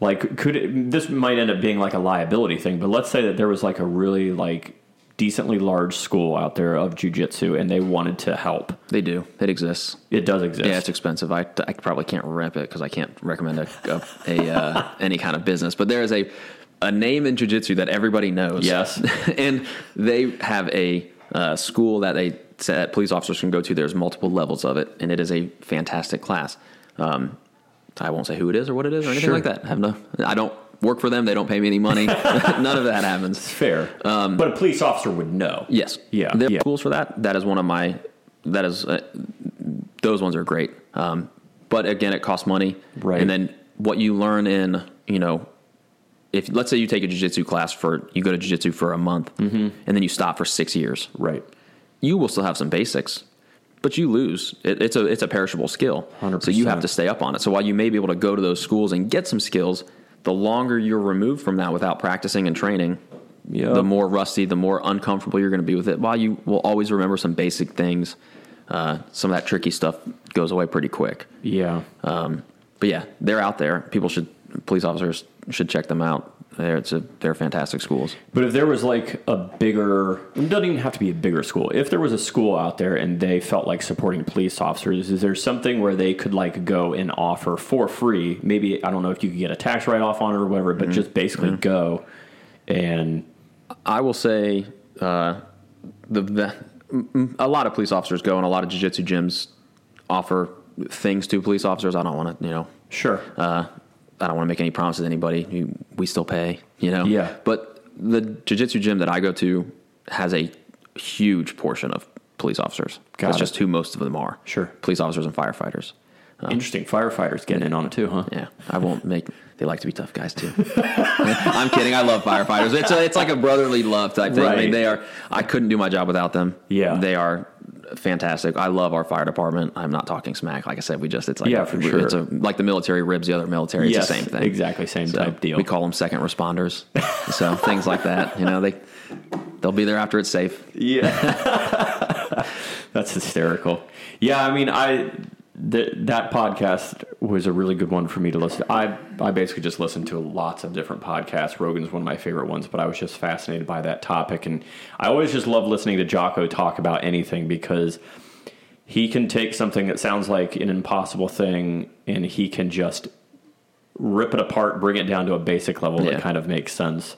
Like, could it, this might end up being like a liability thing? But let's say that there was like a really like decently large school out there of jujitsu, and they wanted to help. They do. It exists. It does exist. Yeah, it's expensive. I, I probably can't rep it because I can't recommend a, a, a uh, any kind of business. But there is a a name in jujitsu that everybody knows. Yes. and they have a uh, school that they that police officers can go to. There's multiple levels of it, and it is a fantastic class. Um, I won't say who it is or what it is or anything Sure. like that. I have no. I don't work for them. They don't pay me any money. None of that happens. fair. but a police officer would know. Yes. Yeah. There are Yeah. schools for that. That is one of my. That is. Uh, those ones are great. Um, but again, it costs money. Right. And then what you learn in you know, if let's say you take a jujitsu class for you go to jujitsu for a month Mm-hmm. and then you stop for six years, Right. you will still have some basics. But you lose. It, it's a it's a perishable skill. 100%. So you have to stay up on it. So while you may be able to go to those schools and get some skills, the longer you're removed from that without practicing and training, Yeah. the more rusty, the more uncomfortable you're going to be with it. While you will always remember some basic things, uh, some of that tricky stuff goes away pretty quick. Yeah. Um, but yeah, they're out there. People should, police officers should check them out. They're, it's a, they're fantastic schools. But if there was like a bigger, it doesn't even have to be a bigger school. If there was a school out there and they felt like supporting police officers, is there something where they could like go and offer for free? Maybe I don't know if you could get a tax write off on it or whatever, but just basically go and I will say uh, the, the m- a lot of police officers go and a lot of jiu-jitsu gyms offer things to police officers. I don't want to, you know, sure, uh, I don't want to make any promises to anybody. We still pay, you know. Yeah. But the jiu-jitsu gym that I go to has a huge portion of police officers. Got That's it. just who most of them are. Sure. Police officers and firefighters. Interesting. Firefighters getting in on it too, huh? Yeah, I won't make. They like to be tough guys too. I'm kidding. I love firefighters. It's a, it's like a brotherly love type thing. I mean, they are. I couldn't do my job without them. Yeah. they are fantastic. I love our fire department. I'm not talking smack. Like I said, we just it's like Yeah, a, for sure. It's a, like the military ribs the other military. It's Yes, the same thing. exactly same So type deal. We call them second responders. so things like that. You know, they they'll be there after it's safe. Yeah. That's hysterical. Yeah, I mean, I th- that podcast was a really good one for me to listen. to. I I basically just listened to lots of different podcasts. Rogan's one of my favorite ones, but I was just fascinated by that topic, and I always just love listening to Jocko talk about anything because he can take something that sounds like an impossible thing, and he can just rip it apart, bring it down to a basic level Yeah. that kind of makes sense.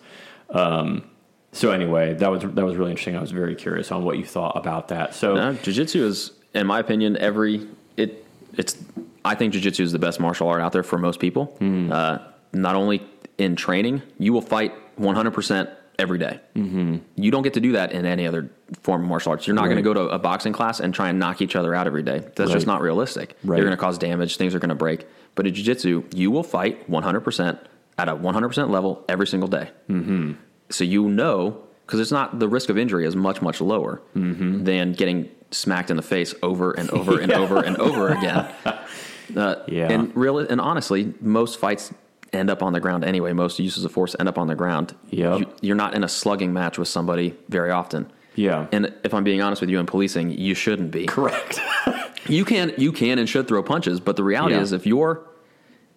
Um, so anyway, that was that was really interesting. I was very curious on what you thought about that. So Uh, jiu-jitsu is in my opinion, every it it's. I think jujitsu is the best martial art out there for most people. Uh, not only in training, you will fight 100 percent every day. Mm-hmm. You don't get to do that in any other form of martial arts. You're not going to go to a boxing class and try and knock each other out every day. That's Right. just not realistic. Right. You're going to cause damage. Things are going to break. But in jiu-jitsu, you will fight 100 percent at a 100 percent level every single day. Mm-hmm. So you know because it's not the risk of injury is much much lower Mm-hmm. than getting smacked in the face over and over and over and over again. Uh, Yeah. And really, and honestly, most fights end up on the ground anyway. Most uses of force end up on the ground. Yep. You, you're not in a slugging match with somebody very often. Yeah. And if I'm being honest with you in policing, you shouldn't be. Correct. You can you can and should throw punches, but the reality Yeah. is if you're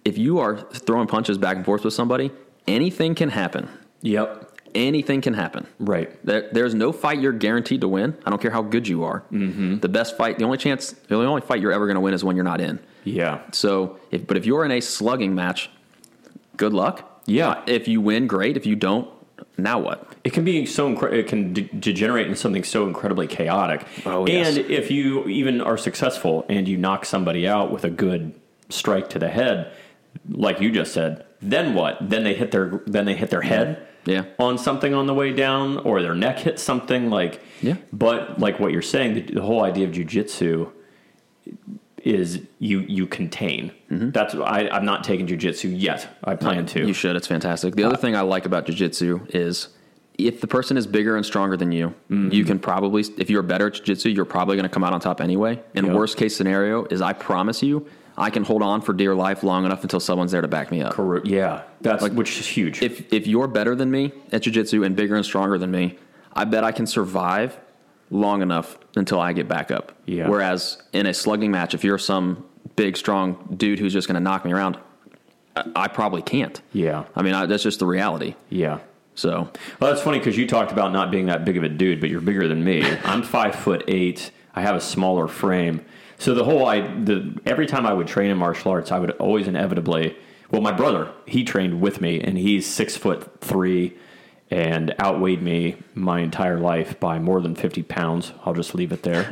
if you are throwing punches back and forth with somebody, anything can happen. yep. Anything can happen. Right. There, there's no fight you're guaranteed to win. I don't care how good you are. Mm-hmm. The best fight, the only chance, the only fight you're ever going to win is when you're not in. Yeah. So, if, but if you're in a slugging match, good luck. Yeah. If you win, great. If you don't, now what? It can be so incre- it can de- degenerate into something so incredibly chaotic. Oh, yes. And if you even are successful and you knock somebody out with a good strike to the head, like you just said, then what? Then they hit their then they hit their head Yeah. on something on the way down, or their neck hits something like. Yeah. But like what you're saying, the, the whole idea of jujitsu is you you contain. That's I, I'm not taking jujitsu yet. I plan to. You should. It's fantastic. The other thing I like about jiu-jitsu is if the person is bigger and stronger than you, Mm-hmm. you can probably, if you're better at jiu-jitsu, you're probably going to come out on top anyway. And Yep. worst case scenario is I promise you, I can hold on for dear life long enough until someone's there to back me up. Correct. Yeah, that's like, which is huge. If if you're better than me at jiu-jitsu and bigger and stronger than me, I bet I can survive long enough until I get back up. Yeah. Whereas in a slugging match, if you're some big strong dude who's just going to knock me around, I, I probably can't. Yeah. I mean, I, that's just the reality. yeah. So Well, that's funny because you talked about not being that big of a dude, but you're bigger than me. I'm five foot eight. I have a smaller frame. So the whole I the every time I would train in martial arts, I would always inevitably. Well, my brother he trained with me, and he's six foot three, and outweighed me my entire life by more than fifty pounds. I'll just leave it there.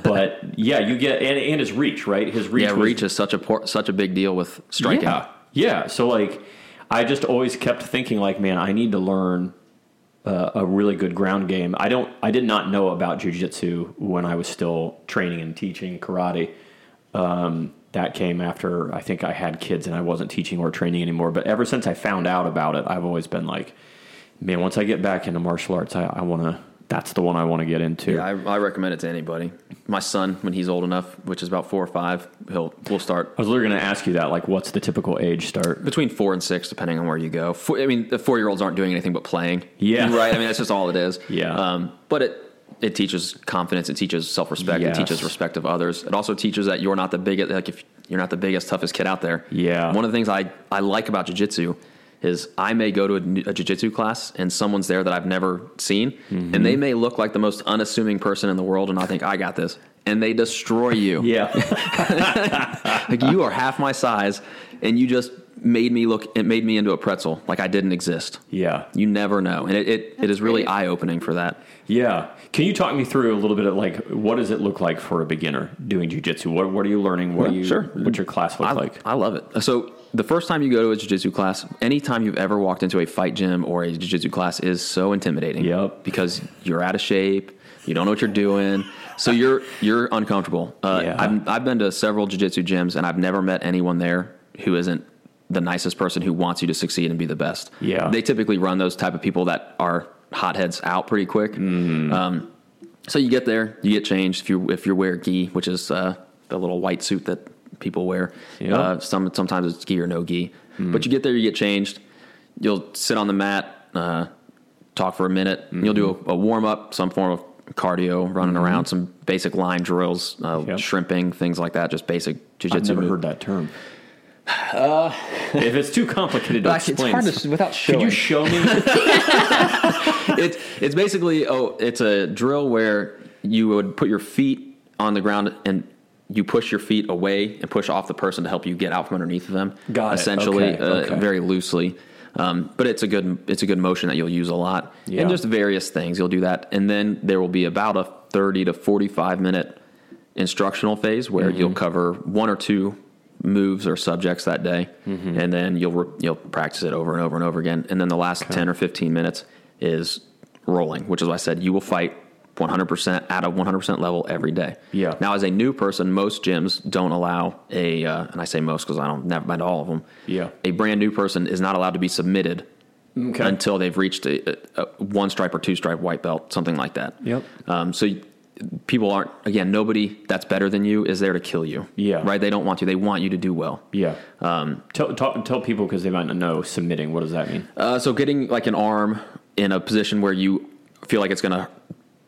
but yeah, you get and, and his reach, right? His reach, yeah, was- reach is such a por- such a big deal with striking. yeah, yeah. So like, I just always kept thinking like, man, I need to learn uh, a really good ground game. I don't. I did not know about jujitsu when I was still training and teaching karate. Um, that came after I think I had kids and I wasn't teaching or training anymore. But ever since I found out about it, I've always been like, man, once I get back into martial arts, I, I want to. That's the one I want to get into. Yeah, I, I recommend it to anybody. My son, when he's old enough, which is about four or five, he'll we'll start I was literally going to ask you that. Like, what's the typical age start? between four and six, depending on where you go. Four, I mean, the four year olds aren't doing anything but playing. Yeah. right. I mean, that's just all it is. Yeah. Um, but it it teaches confidence. It teaches self respect. Yes. It teaches respect of others. It also teaches that you're not the biggest. Like if you're not the biggest, toughest kid out there. Yeah. One of the things I I like about jujitsu is I may go to a, new- a jiu-jitsu class and someone's there that I've never seen Mm-hmm. and they may look like the most unassuming person in the world and I think I got this and they destroy you. Yeah. like you are half my size and you just made me look it made me into a pretzel like I didn't exist. yeah. You never know. And it, it, it is really eye opening for that. Yeah. Can you talk me through a little bit of like what does it look like for a beginner doing jujitsu? What what are you learning? What Yeah, are you sure. what's your class look I, like? I love it. So the first time you go to a jiu-jitsu class, anytime you've ever walked into a fight gym or a jiu-jitsu class is so intimidating. Yep. Because you're out of shape, you don't know what you're doing, so you're you're uncomfortable. Uh, Yeah. I've I've been to several jiu-jitsu gyms and I've never met anyone there who isn't the nicest person who wants you to succeed and be the best. Yeah. They typically run those type of people that are hotheads out pretty quick. Mm-hmm. Um, so you get there, you get changed if you if you wear gi, which is uh, the little white suit that people wear. Yeah. Uh, some sometimes it's gi or no gi, but you get there, you get changed. You'll sit on the mat, uh, talk for a minute. You'll do a, a warm up, some form of cardio, running around, some basic line drills, uh, Yep. shrimping, things like that. Just basic I've jujitsu. never move. heard that term. if it's too complicated to Like, Uh, it's explain, hard to- without Could you show me? it's it's basically oh it's a drill where you would put your feet on the ground and you push your feet away and push off the person to help you get out from underneath of them. Got it. essentially, Okay, uh, okay. very loosely. Um, but it's a good it's a good motion that you'll use a lot, Yeah. and just various things you'll do that, and then there will be about a thirty to forty five minute instructional phase where you'll cover one or two moves or subjects that day, and then you'll re- you'll practice it over and over and over again. And then the last ten or fifteen minutes is rolling, which is why I said you will fight 100% at a 100% level every day. Yeah. Now, as a new person, most gyms don't allow a, uh, and I say most because I don't never to all of them. Yeah. A brand new person is not allowed to be submitted Okay. until they've reached a, a, one stripe or two stripe white belt, something like that. Yep. Um, so people aren't again. Nobody that's better than you is there to kill you. Yeah. Right. They don't want you. They want you to do well. Yeah. Um, tell, talk, tell people because they might not know submitting. What does that mean? Uh, so getting like an arm in a position where you feel like it's going to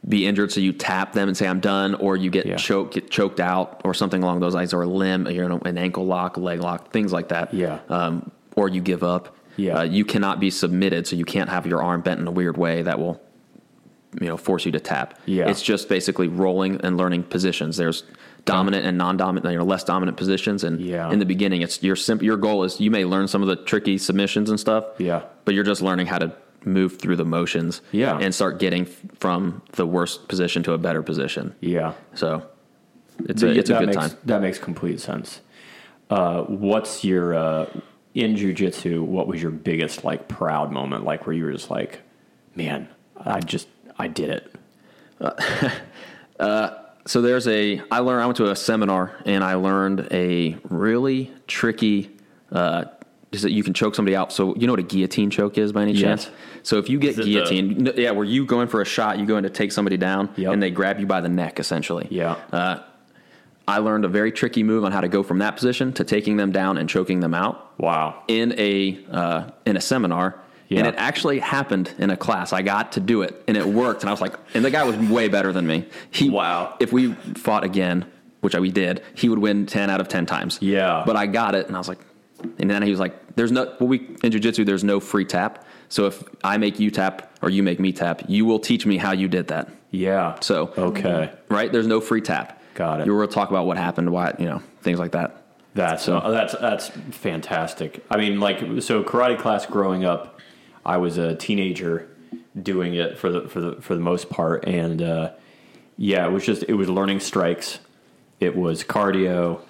be injured, so you tap them and say I'm done, or you get Yeah. choked, get choked out, or something along those lines, or a limb, you know, an ankle lock, leg lock, things like that. Yeah. Um, or you give up. Yeah. Uh, you cannot be submitted, so you can't have your arm bent in a weird way that will, you know, force you to tap. Yeah. It's just basically rolling and learning positions. There's dominant and non-dominant, you know, less dominant positions, and Yeah. in the beginning, it's your simp- your goal is you may learn some of the tricky submissions and stuff. Yeah. But you're just learning how to move through the motions. Yeah. And start getting from the worst position to a better position. Yeah. So it's a, it's a good makes, time. That makes complete sense. Uh, what's your uh, in jujitsu? What was your biggest like proud moment? Like where you were just like, man, I just I did it. So there's a, I learned, I went to a seminar and I learned a really tricky, uh, is that you can choke somebody out. So you know what a guillotine choke is by any Yes. chance? So if you get Is it the- guillotined, yeah, where you going for a shot, you going to take somebody down Yep. and they grab you by the neck essentially. Yeah. I learned a very tricky move on how to go from that position to taking them down and choking them out. wow. in a uh, in a seminar, and it actually happened in a class. I got to do it, and it worked. And I was like, and the guy was way better than me. He, Wow. If we fought again, which we did, he would win ten out of ten times. Yeah. but I got it, and I was like, and then he was like, "There's no well, we in jujitsu. There's no free tap. So if I make you tap or you make me tap, you will teach me how you did that. Yeah. So okay. right, there's no free tap. Got it. You to talk about what happened, why you know things like that. That's uh, that's that's fantastic. I mean, like so karate class growing up, I was a teenager doing it for the for the for the most part, and uh, yeah, it was just it was learning strikes, it was cardio,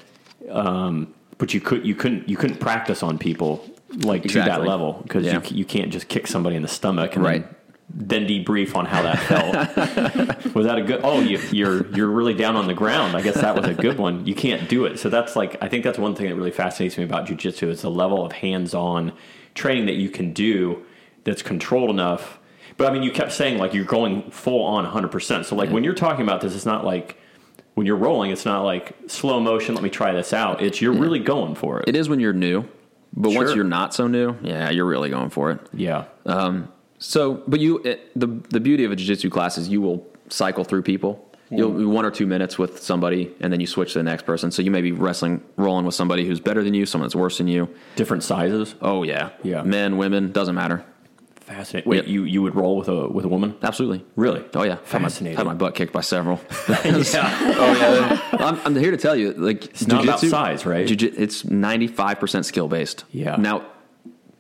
um, but you could you couldn't you couldn't practice on people like to that level because Yeah. you you can't just kick somebody in the stomach and Right. then, then debrief on how that felt. was that a good? Oh, you, you're you're really down on the ground. I guess that was a good one. You can't do it. So that's like I think that's one thing that really fascinates me about jujitsu is the level of hands-on training that you can do that's controlled enough. But I mean, you kept saying like you're going full on 100. percent So like when you're talking about this, it's not like when you're rolling. It's not like slow motion. Let me try this out. It's you're really hmm. going for it. It is when you're new, but once you're not so new, yeah, you're really going for it. yeah. Um, so, but you, it, the the beauty of a jiu-jitsu class is you will cycle through people. Hmm. You'll be one or two minutes with somebody, and then you switch to the next person. So you may be wrestling, rolling with somebody who's better than you, someone that's worse than you. Different sizes. Oh yeah, Yeah. Men, women, doesn't matter. Fascinating. Wait, Yep. you you would roll with a with a woman? Absolutely. Really? Oh yeah. Had my- Fascinating. Had my, butt kicked by several. yeah. oh yeah. I'm, I'm here to tell you, like it's not about size, right? it's 95 percent skill based. Yeah. Now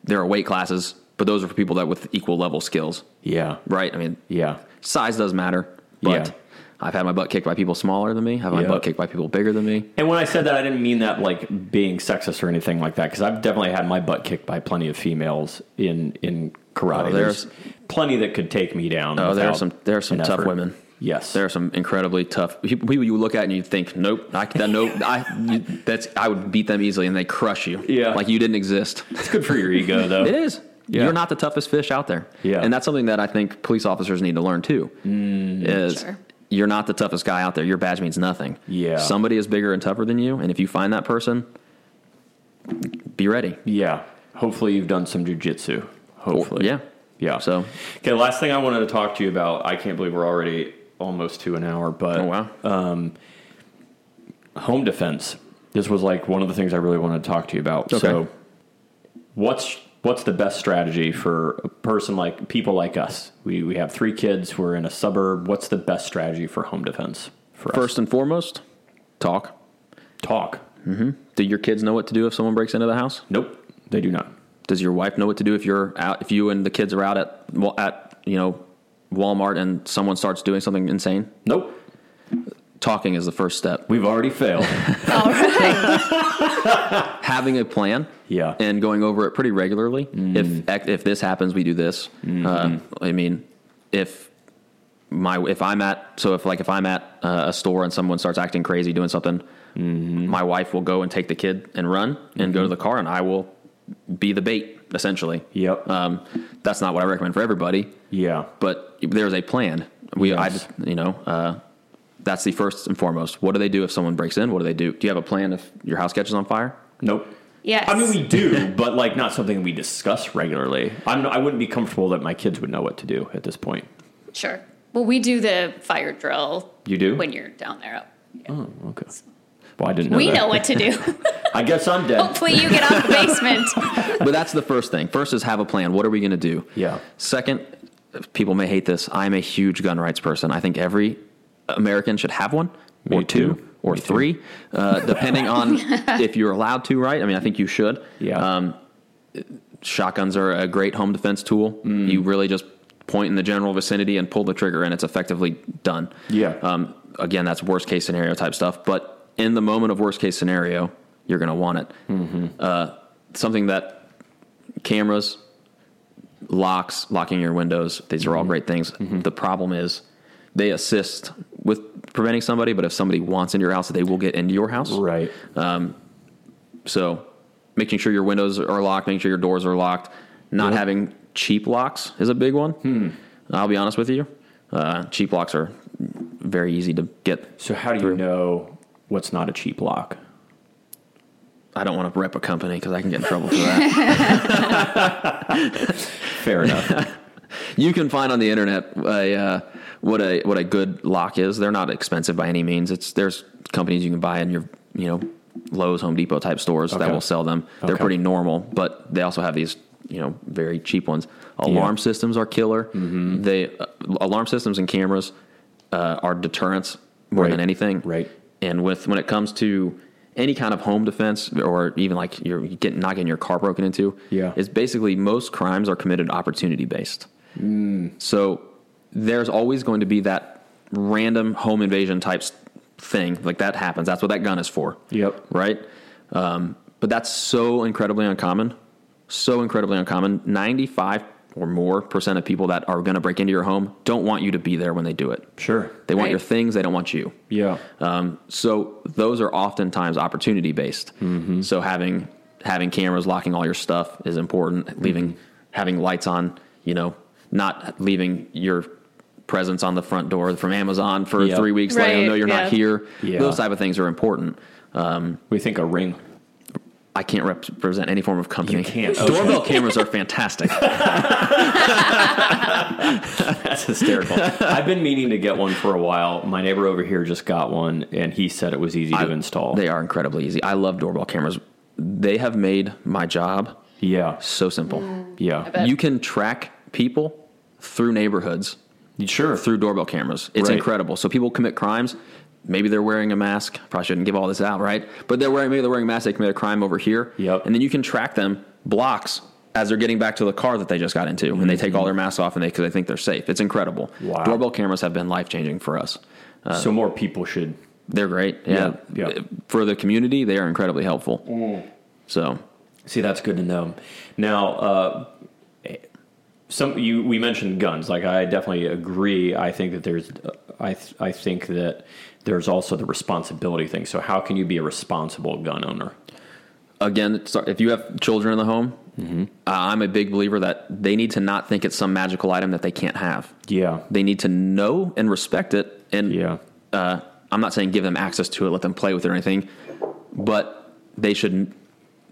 there are weight classes, but those are for people that with equal level skills, Yeah. right? I mean, Yeah. size does matter, but Yeah. I've had my butt kicked by people smaller than me. I've had my butt kicked by people bigger than me. And when I said that, I didn't mean that like being sexist or anything like that, because I've definitely had my butt kicked by plenty of females in in karate. Oh, there's, there's- plenty that could take me down. Oh, there are some there are some tough effort. women. Yes, There are some incredibly tough people people you look at and you think, nope, I, that, nope, I, you, that's I would beat them easily, and they crush you. Yeah. like you didn't exist. It's good for your ego, though. It is. Yeah. You're not the toughest fish out there. Yeah. And that's something that I think police officers need to learn too. Mm. is Sure. you're not the toughest guy out there. Your badge means nothing. Yeah. Somebody is bigger and tougher than you, and if you find that person, be ready. Yeah. Hopefully, you've done some jujitsu. Hopefully, Yeah. yeah. So okay. Last thing I wanted to talk to you about. I can't believe we're already almost to an hour, but oh wow. Um, home defense. This was like one of the things I really wanted to talk to you about. Okay. So, what's what's the best strategy for a person like people like us? We we have three kids. We're in a suburb. What's the best strategy for home defense for us? First and foremost, talk. talk. Mm-hmm. Do your kids know what to do if someone breaks into the house? Nope, they do not. Does your wife know what to do if you're out? If you and the kids are out at well, at you know Walmart and someone starts doing something insane? Nope. talking is the first step. We've already failed. All right. Having a plan, Yeah. and going over it pretty regularly. If if this happens, we do this. Uh, I mean, if my if I'm at so if like if I'm at uh, a store and someone starts acting crazy doing something, my wife will go and take the kid and run and go to the car, and I will be the bait essentially. Yep. Um, that's not what I recommend for everybody, yeah. but there's a plan. We, I, just- you know, uh, that's the first and foremost. What do they do if someone breaks in? What do they do? Do you have a plan if your house catches on fire? Nope. Yes. I mean, we do, but like not something we discuss regularly. I'm, I wouldn't be comfortable that my kids would know what to do at this point. Sure. Well, we do the fire drill. You do? when you're down there. Oh, okay. Well, I didn't know we that. know what to do. I guess I'm dead. Hopefully, you get out of the basement. but that's the first thing. First is have a plan. What are we going to do? Yeah. Second, people may hate this. I'm a huge gun rights person. I think every American should have one, Me or two, too. or Me three, uh, depending on if you're allowed to. Right? I mean, I think you should. Yeah. Um, shotguns are a great home defense tool. Mm. You really just point in the general vicinity and pull the trigger, and it's effectively done. Yeah. Um, again, that's worst case scenario type stuff. But in the moment of worst case scenario, you're going to want it. Mm-hmm. Uh, something that cameras, locks, locking your windows, these are all Mm-hmm. great things. The problem is they assist with preventing somebody, but if somebody wants into your house, they will get into your house. right. So making sure your windows are locked, making sure your doors are locked, not Yeah. having cheap locks is a big one. Hmm. I'll be honest with you. Uh, cheap locks are very easy to get. So how do you know what's not a cheap lock? I don't want to rep a company because I can get in trouble for that. Fair enough. you can find on the internet a, uh, what a what a good lock is. They're not expensive by any means. It's there's companies you can buy in your you know Lowe's, Home Depot type stores that will sell them. They're Okay. pretty normal, but they also have these you know very cheap ones. Alarm systems are killer. Mm-hmm. They uh, alarm systems and cameras uh, are deterrents more Right. than anything. Right. And with when it comes to any kind of home defense or even like you're getting not getting your car broken into, Yeah. is basically most crimes are committed opportunity based. So there's always going to be that random home invasion type s- thing. Like that happens. That's what that gun is for. Yep. Right? Um, but that's so incredibly uncommon. So incredibly uncommon. 95 or more percent of people that are going to break into your home don't want you to be there when they do it. Sure. They want Right. your things, they don't want you. Yeah. Um, so those are oftentimes opportunity based. So having having cameras locking all your stuff is important. Leaving having lights on, you know, not leaving your presence on the front door from Amazon for Yep. three weeks, letting them know you're yeah. not here. Yeah. Those type of things are important. Um, We think a ring. I can't represent any form of company. You can't. Doorbell cameras are fantastic. That's hysterical. I've been meaning to get one for a while. My neighbor over here just got one, and he said it was easy to install. They are incredibly easy. I love doorbell cameras. They have made my job yeah. so simple. Mm, yeah. You can track people through neighborhoods Sure. through doorbell cameras. It's Right. incredible. So people commit crimes. Maybe they're wearing a mask. Probably shouldn't give all this out, right? But they're wearing maybe they're wearing a mask. They commit a crime over here. Yep. And then you can track them blocks as they're getting back to the car that they just got into, and they take all their masks off and they because they think they're safe. It's incredible. Wow. Doorbell cameras have been life changing for us. so more people should. They're great. Yeah. Yeah, yeah. For the community, they are incredibly helpful. So See, that's good to know. Now, uh, some you we mentioned guns. Like I definitely agree. I think that there's, uh, I th- I think that there's also the responsibility thing. So how can you be a responsible gun owner? again, if you have children in the home, Mm-hmm. uh, I'm a big believer that they need to not think it's some magical item that they can't have. Yeah. They need to know and respect it. And Yeah. uh, I'm not saying give them access to it, let them play with it or anything, but they should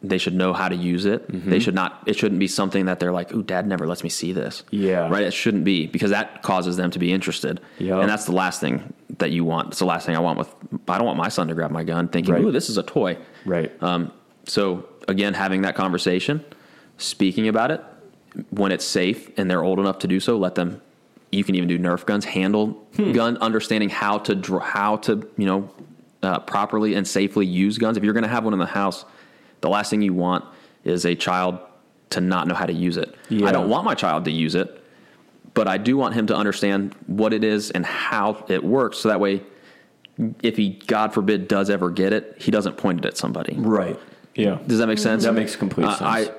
they should know how to use it. Mm-hmm. They should not. It shouldn't be something that they're like, "Ooh, Dad never lets me see this." Yeah. right. It shouldn't be because that causes them to be interested. Yeah. and that's the last thing that you want. It's the last thing I want with. I don't want my son to grab my gun thinking, Right. "Ooh, this is a toy." Right. Um, so again, having that conversation, speaking about it when it's safe and they're old enough to do so, let them. You can even do Nerf guns, handle gun, understanding how to how to you know uh, properly and safely use guns. If you're going to have one in the house, the last thing you want is a child to not know how to use it. Yeah. I don't want my child to use it, but I do want him to understand what it is and how it works, so that way if he, God forbid, does ever get it, he doesn't point it at somebody. Right. Yeah. Does that make sense? That makes complete Uh, sense. I,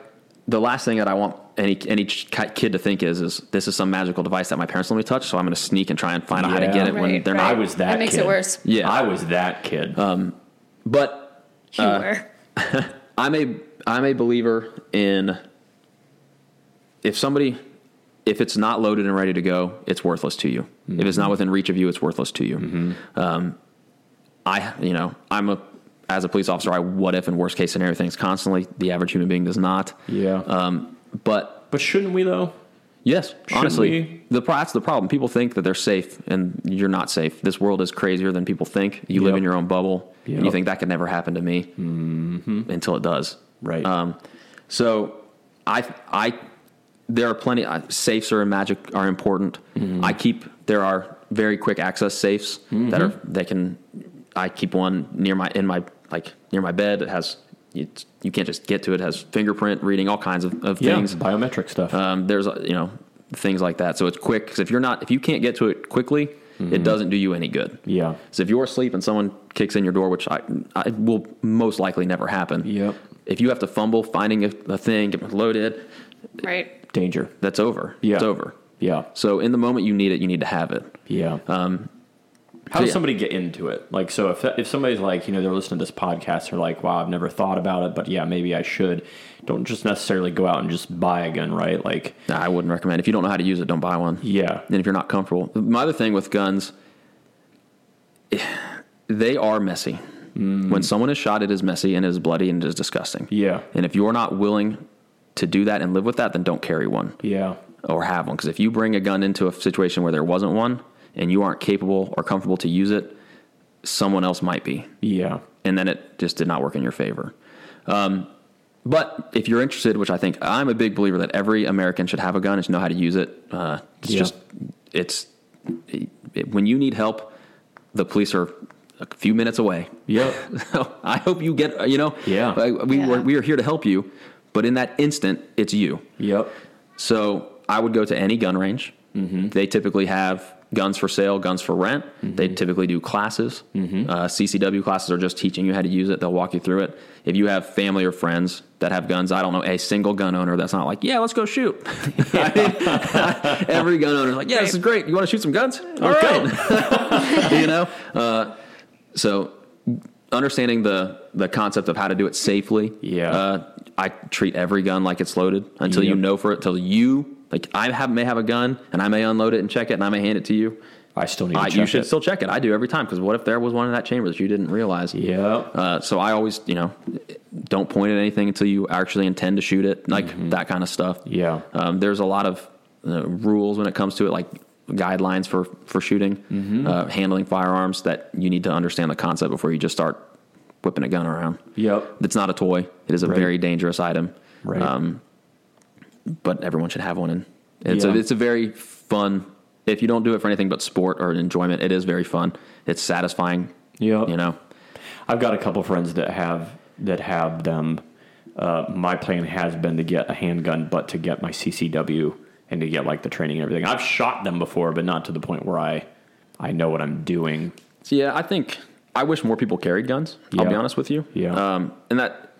the last thing that I want any any kid to think is is this is some magical device that my parents let me touch, so I'm going to sneak and try and find out how to get it when they're right. not. I was that. That makes it worse. Yeah. I was that kid. Um, But You Uh, were. I'm a I'm a believer in if somebody if it's not loaded and ready to go, it's worthless to you. If it's not within reach of you, it's worthless to you. Um, I you know I'm a as a police officer, I what if and worst case scenario things constantly. The average human being does not. yeah. Um, but but shouldn't we though? Yes, honestly, we? the that's the problem. People think that they're safe, and you're not safe. This world is crazier than people think. You live in your own bubble, and you think that could never happen to me until it does. Right. Um, so I, I, there are plenty. Uh, safes are magic are important. Mm-hmm. I keep there are very quick access safes that are they can. I keep one near my in my like near my bed. It has it's, you can't just get to it. It has fingerprint reading, all kinds of, of yeah. things. Biometric stuff. Um, there's uh, you know things like that. So it's quick because if you're not if you can't get to it quickly, Mm-hmm. it doesn't do you any good. yeah. So if you're asleep and someone kicks in your door, which I, I will most likely never happen. Yep. If you have to fumble finding a, a thing, get it loaded, Right. Danger. that's over. Yeah. It's over. Yeah. So in the moment you need it, you need to have it. Yeah. Um, How so does yeah. somebody get into it? Like, so if if somebody's like, you know, they're listening to this podcast, they're like, wow, I've never thought about it, but yeah, maybe I should. Don't just necessarily go out and just buy a gun, right? Like, nah, I wouldn't recommend. If you don't know how to use it, don't buy one. yeah, And if you're not comfortable, my other thing with guns, they are messy. Mm. When someone is shot, it is messy and it is bloody and it is disgusting. yeah, And if you're not willing to do that and live with that, then don't carry one yeah, or have one. Because if you bring a gun into a situation where there wasn't one and you aren't capable or comfortable to use it, someone else might be. yeah, And then it just did not work in your favor. Um, but if you're interested, which I think I'm a big believer that every American should have a gun and should know how to use it. Uh, it's Yeah. just, it's, it, when you need help, the police are a few minutes away. Yeah. So I hope you get, you know, Yeah. I- we, Yeah. Were, we are here to help you, but in that instant, it's you. yep, So I would go to any gun range. Mm-hmm. They typically have guns for sale, guns for rent. They typically do classes. Mm-hmm. Uh, CCW classes are just teaching you how to use it. They'll walk you through it. If you have family or friends that have guns, I don't know a single gun owner that's not like, yeah, let's go shoot. Every gun owner is like, yeah, this is great. You want to shoot some guns? All right. you know. Uh, so understanding the the concept of how to do it safely. Yeah. Uh, I treat every gun like it's loaded until you know for it. Till you like, I have may have a gun and I may unload it and check it and I may hand it to you. I still need to I, you should it. still check it. I do every time because what if there was one in that chamber that you didn't realize? yeah, Uh, so I always, you know, don't point at anything until you actually intend to shoot it, like that kind of stuff. Mm-hmm. Yeah. Um, there's a lot of uh, rules when it comes to it, like guidelines for for shooting, Mm-hmm. uh, handling firearms that you need to understand the concept before you just start whipping a gun around. yep, It's not a toy. It is a Right. very dangerous item. right, Um, but everyone should have one. And it's Yeah. a it's a very fun. If you don't do it for anything but sport or enjoyment, it is very fun. It's satisfying. Yep. You know. I've got a couple friends that have that have them. Uh, my plan has been to get a handgun, but to get my CCW and to get like the training and everything. I've shot them before, but not to the point where I I know what I'm doing. So yeah, I think I wish more people carried guns. I'll be honest with you. Yeah. Um, and that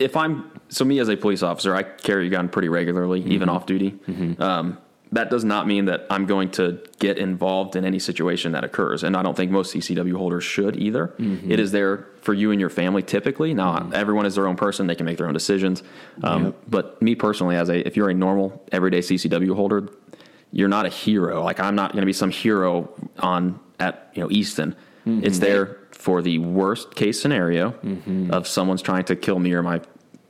if I'm so me as a police officer, I carry a gun pretty regularly, even Mm-hmm. off duty. Um, that does not mean that I'm going to get involved in any situation that occurs, and I don't think most CCW holders should either. Mm-hmm. It is there for you and your family typically. Now, everyone is their own person; they can make their own decisions. Um, Yep. But me personally, as a if you're a normal everyday CCW holder, you're not a hero. Like I'm not going to be some hero on at you know Easton. Mm-hmm. It's there for the worst case scenario Mm-hmm. of someone's trying to kill me or my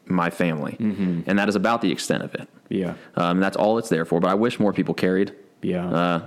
my family, Mm-hmm. and that is about the extent of it. Yeah, Um, that's all it's there for. But I wish more people carried. yeah, Uh,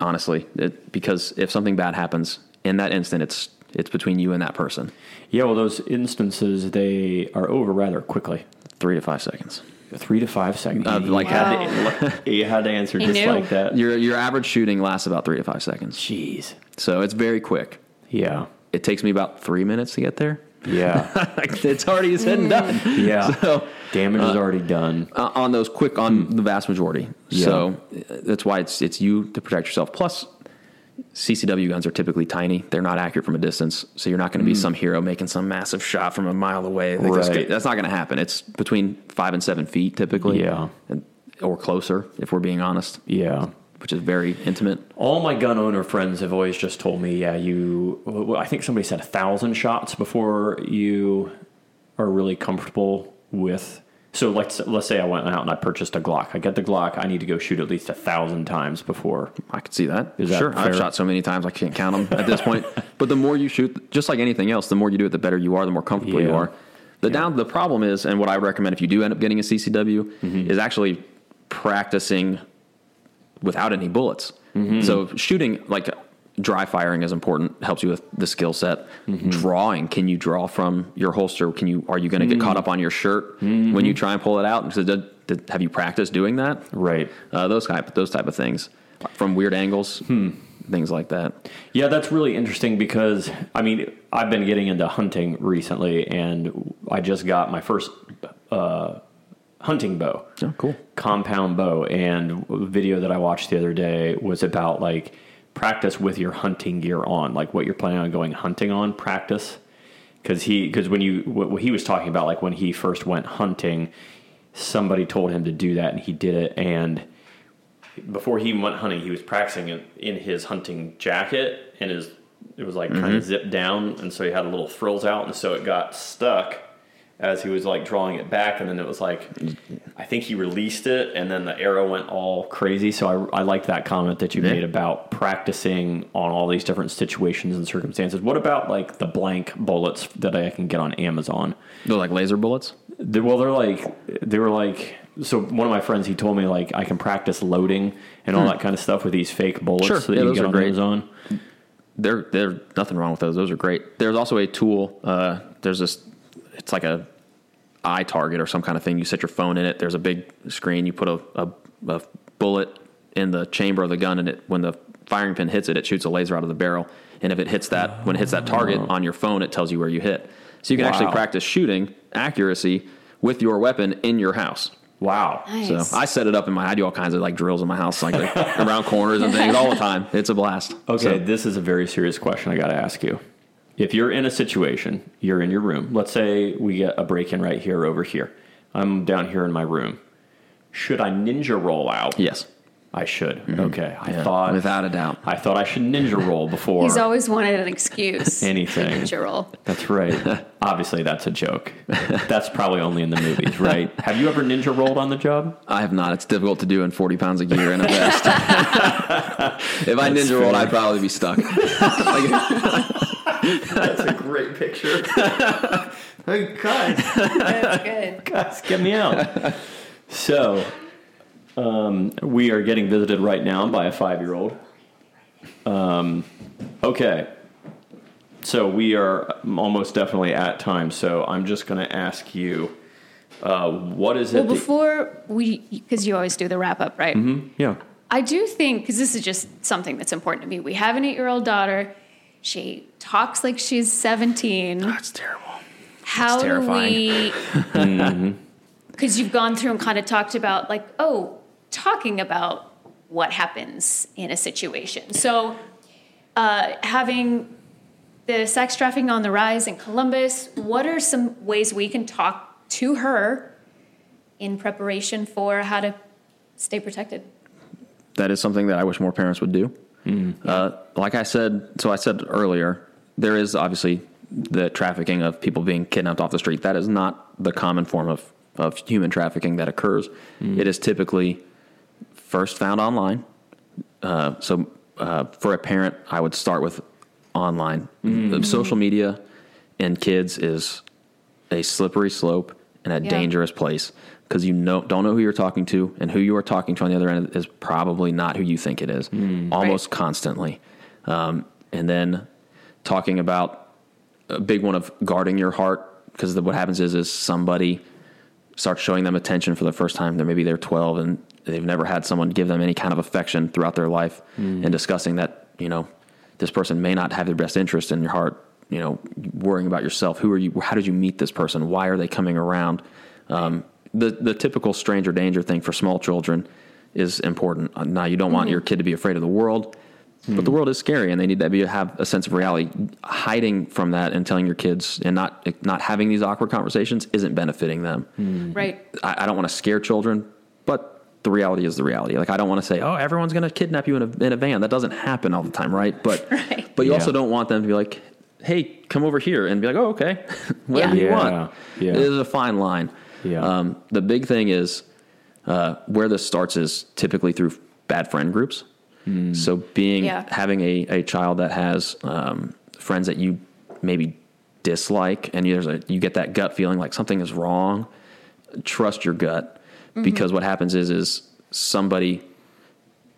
honestly, it, because if something bad happens in that instant, it's it's between you and that person. yeah. Well, those instances they are over rather quickly. Three to five seconds. Three to five seconds. Uh, like had to, you had to answer He just knew. like that. Your your average shooting lasts about three to five seconds, Jeez. so it's very quick. Yeah. It takes me about three minutes to get there. Yeah. it's already said and done. Yeah. So Damage is already done. uh, on those quick on the vast majority. Yeah. So uh, that's why it's it's you to protect yourself. Plus, CCW guns are typically tiny. They're not accurate from a distance, so you're not going to be some hero making some massive shot from a mile away. Like, that's- Right. That's not going to happen. It's between five and seven feet typically, Yeah. and, or closer if we're being honest, Yeah. Which is very intimate. All my gun owner friends have always just told me, yeah, you. I think somebody said a thousand shots before you are really comfortable with. So let's let's say I went out and I purchased a Glock. I get the Glock. I need to go shoot at least a thousand times before. I could see that. Is that sure, fair? I've shot so many times I can't count them at this point. But the more you shoot, just like anything else, the more you do it, the better you are, the more comfortable you are. The down, the problem is, and what I recommend if you do end up getting a CCW Mm-hmm. is actually practicing without any bullets. Mm-hmm. So shooting like dry firing is important. Helps you with the skill set. Mm-hmm. Drawing, can you draw from your holster? Can you? Are you going to get Mm-hmm. caught up on your shirt when you try and pull it out? So did, did, have you practiced doing that? Right. uh, those type those type of things from weird angles, things like that. Yeah, that's really interesting because I mean I've been getting into hunting recently, and I just got my first uh, hunting bow. Oh, cool. compound bow and a video that I watched the other day was about like practice with your hunting gear on, like what you're planning on going hunting on, practice. Cause he, cause when you, what he was talking about, like when he first went hunting, somebody told him to do that and he did it. And before he went hunting, he was practicing in, in his hunting jacket and his, it was like kind of mm-hmm. zipped down. And so he had a little frills out. And so it got stuck as he was like drawing it back. And then it was like, I think he released it and then the arrow went all crazy. So I, I like that comment that you Yeah. made about practicing on all these different situations and circumstances. What about like the blank bullets that I can get on Amazon? They're like laser bullets. They, well, they're like they were like. So one of my friends, he told me like I can practice loading and all that kind of stuff with these fake bullets Hmm. Sure. that Yeah, you those get on great. Amazon. They're they're nothing wrong with those. Those are great. There's also a tool. Uh, there's this. It's like a iTarget or some kind of thing. You set your phone in it. There's a big screen. You put a, a, a bullet in the chamber of the gun, and it when the firing pin hits it, it shoots a laser out of the barrel. And if it hits that when it hits that target on your phone, it tells you where you hit. So you can actually practice shooting accuracy with your weapon in your house. Wow. Nice. So I set it up in my. I do all kinds of like drills in my house, like, like around corners and things all the time. It's a blast. Okay, So- this is a very serious question I got to ask you. If you're in a situation, you're in your room. Let's say we get a break in right here over here. I'm down here in my room. Should I ninja roll out? yes, I should. Mm-hmm. Okay. I Yeah, thought without a doubt. I thought I should ninja roll before He's always wanted an excuse. Anything. Ninja roll. That's right. Obviously, that's a joke. That's probably only in the movies, right? Have you ever ninja rolled on the job? I have not. It's difficult to do in 40 pounds of gear and a vest. if I ninja rolled, I'd probably be stuck. That's a great picture. hey, guys, That's good. guys, get me out. So, um, we are getting visited right now by a five-year-old. Um, okay. So we are almost definitely at time. So I'm just going to ask you, uh, what is it? Well, that- before we, because you always do the wrap up, right? yeah. I do think, because this is just something that's important to me. We have an eight year old daughter. She talks like she's 17. That's terrible. How do terrifying. we? Because you've gone through and kind of talked about, like, oh, talking about what happens in a situation. So, uh, having the sex trafficking on the rise in Columbus, what are some ways we can talk to her in preparation for how to stay protected? That is something that I wish more parents would do. Uh, like I said, so I said earlier, there is obviously the trafficking of people being kidnapped off the street. That is not the common form of, of human trafficking that occurs. It is typically first found online. Uh, so uh, for a parent, I would start with online. The Social media and kids is a slippery slope and a Yeah. dangerous place because you know don't know who you're talking to, and who you are talking to on the other end is probably not who you think it is, almost constantly. Um, and then talking about a big one of guarding your heart because what happens is is somebody starts showing them attention for the first time. They're maybe they're 12 and they've never had someone give them any kind of affection throughout their life, and discussing that you know this person may not have their best interest in your heart. You know, worrying about yourself. Who are you? How did you meet this person? Why are they coming around? Um, the the typical stranger danger thing for small children is important. Uh, Now, you don't want your kid to be afraid of the world, But the world is scary, and they need to be have a sense of reality. Hiding from that and telling your kids and not not having these awkward conversations isn't benefiting them. Right. I, I don't want to scare children, but the reality is the reality. Like I don't want to say, "Oh, everyone's going to kidnap you in a in a van." That doesn't happen all the time, right? But Right. but you Yeah. also don't want them to be like, "Hey, come over here," and be like, "Oh, okay, whatever you Yeah. want." Yeah. It is a fine line. Yeah. Um, the big thing is uh, where this starts is typically through bad friend groups. So being Yeah. having a, a child that has um, friends that you maybe dislike, and there's a you get that gut feeling like something is wrong. Trust your gut because what happens is is somebody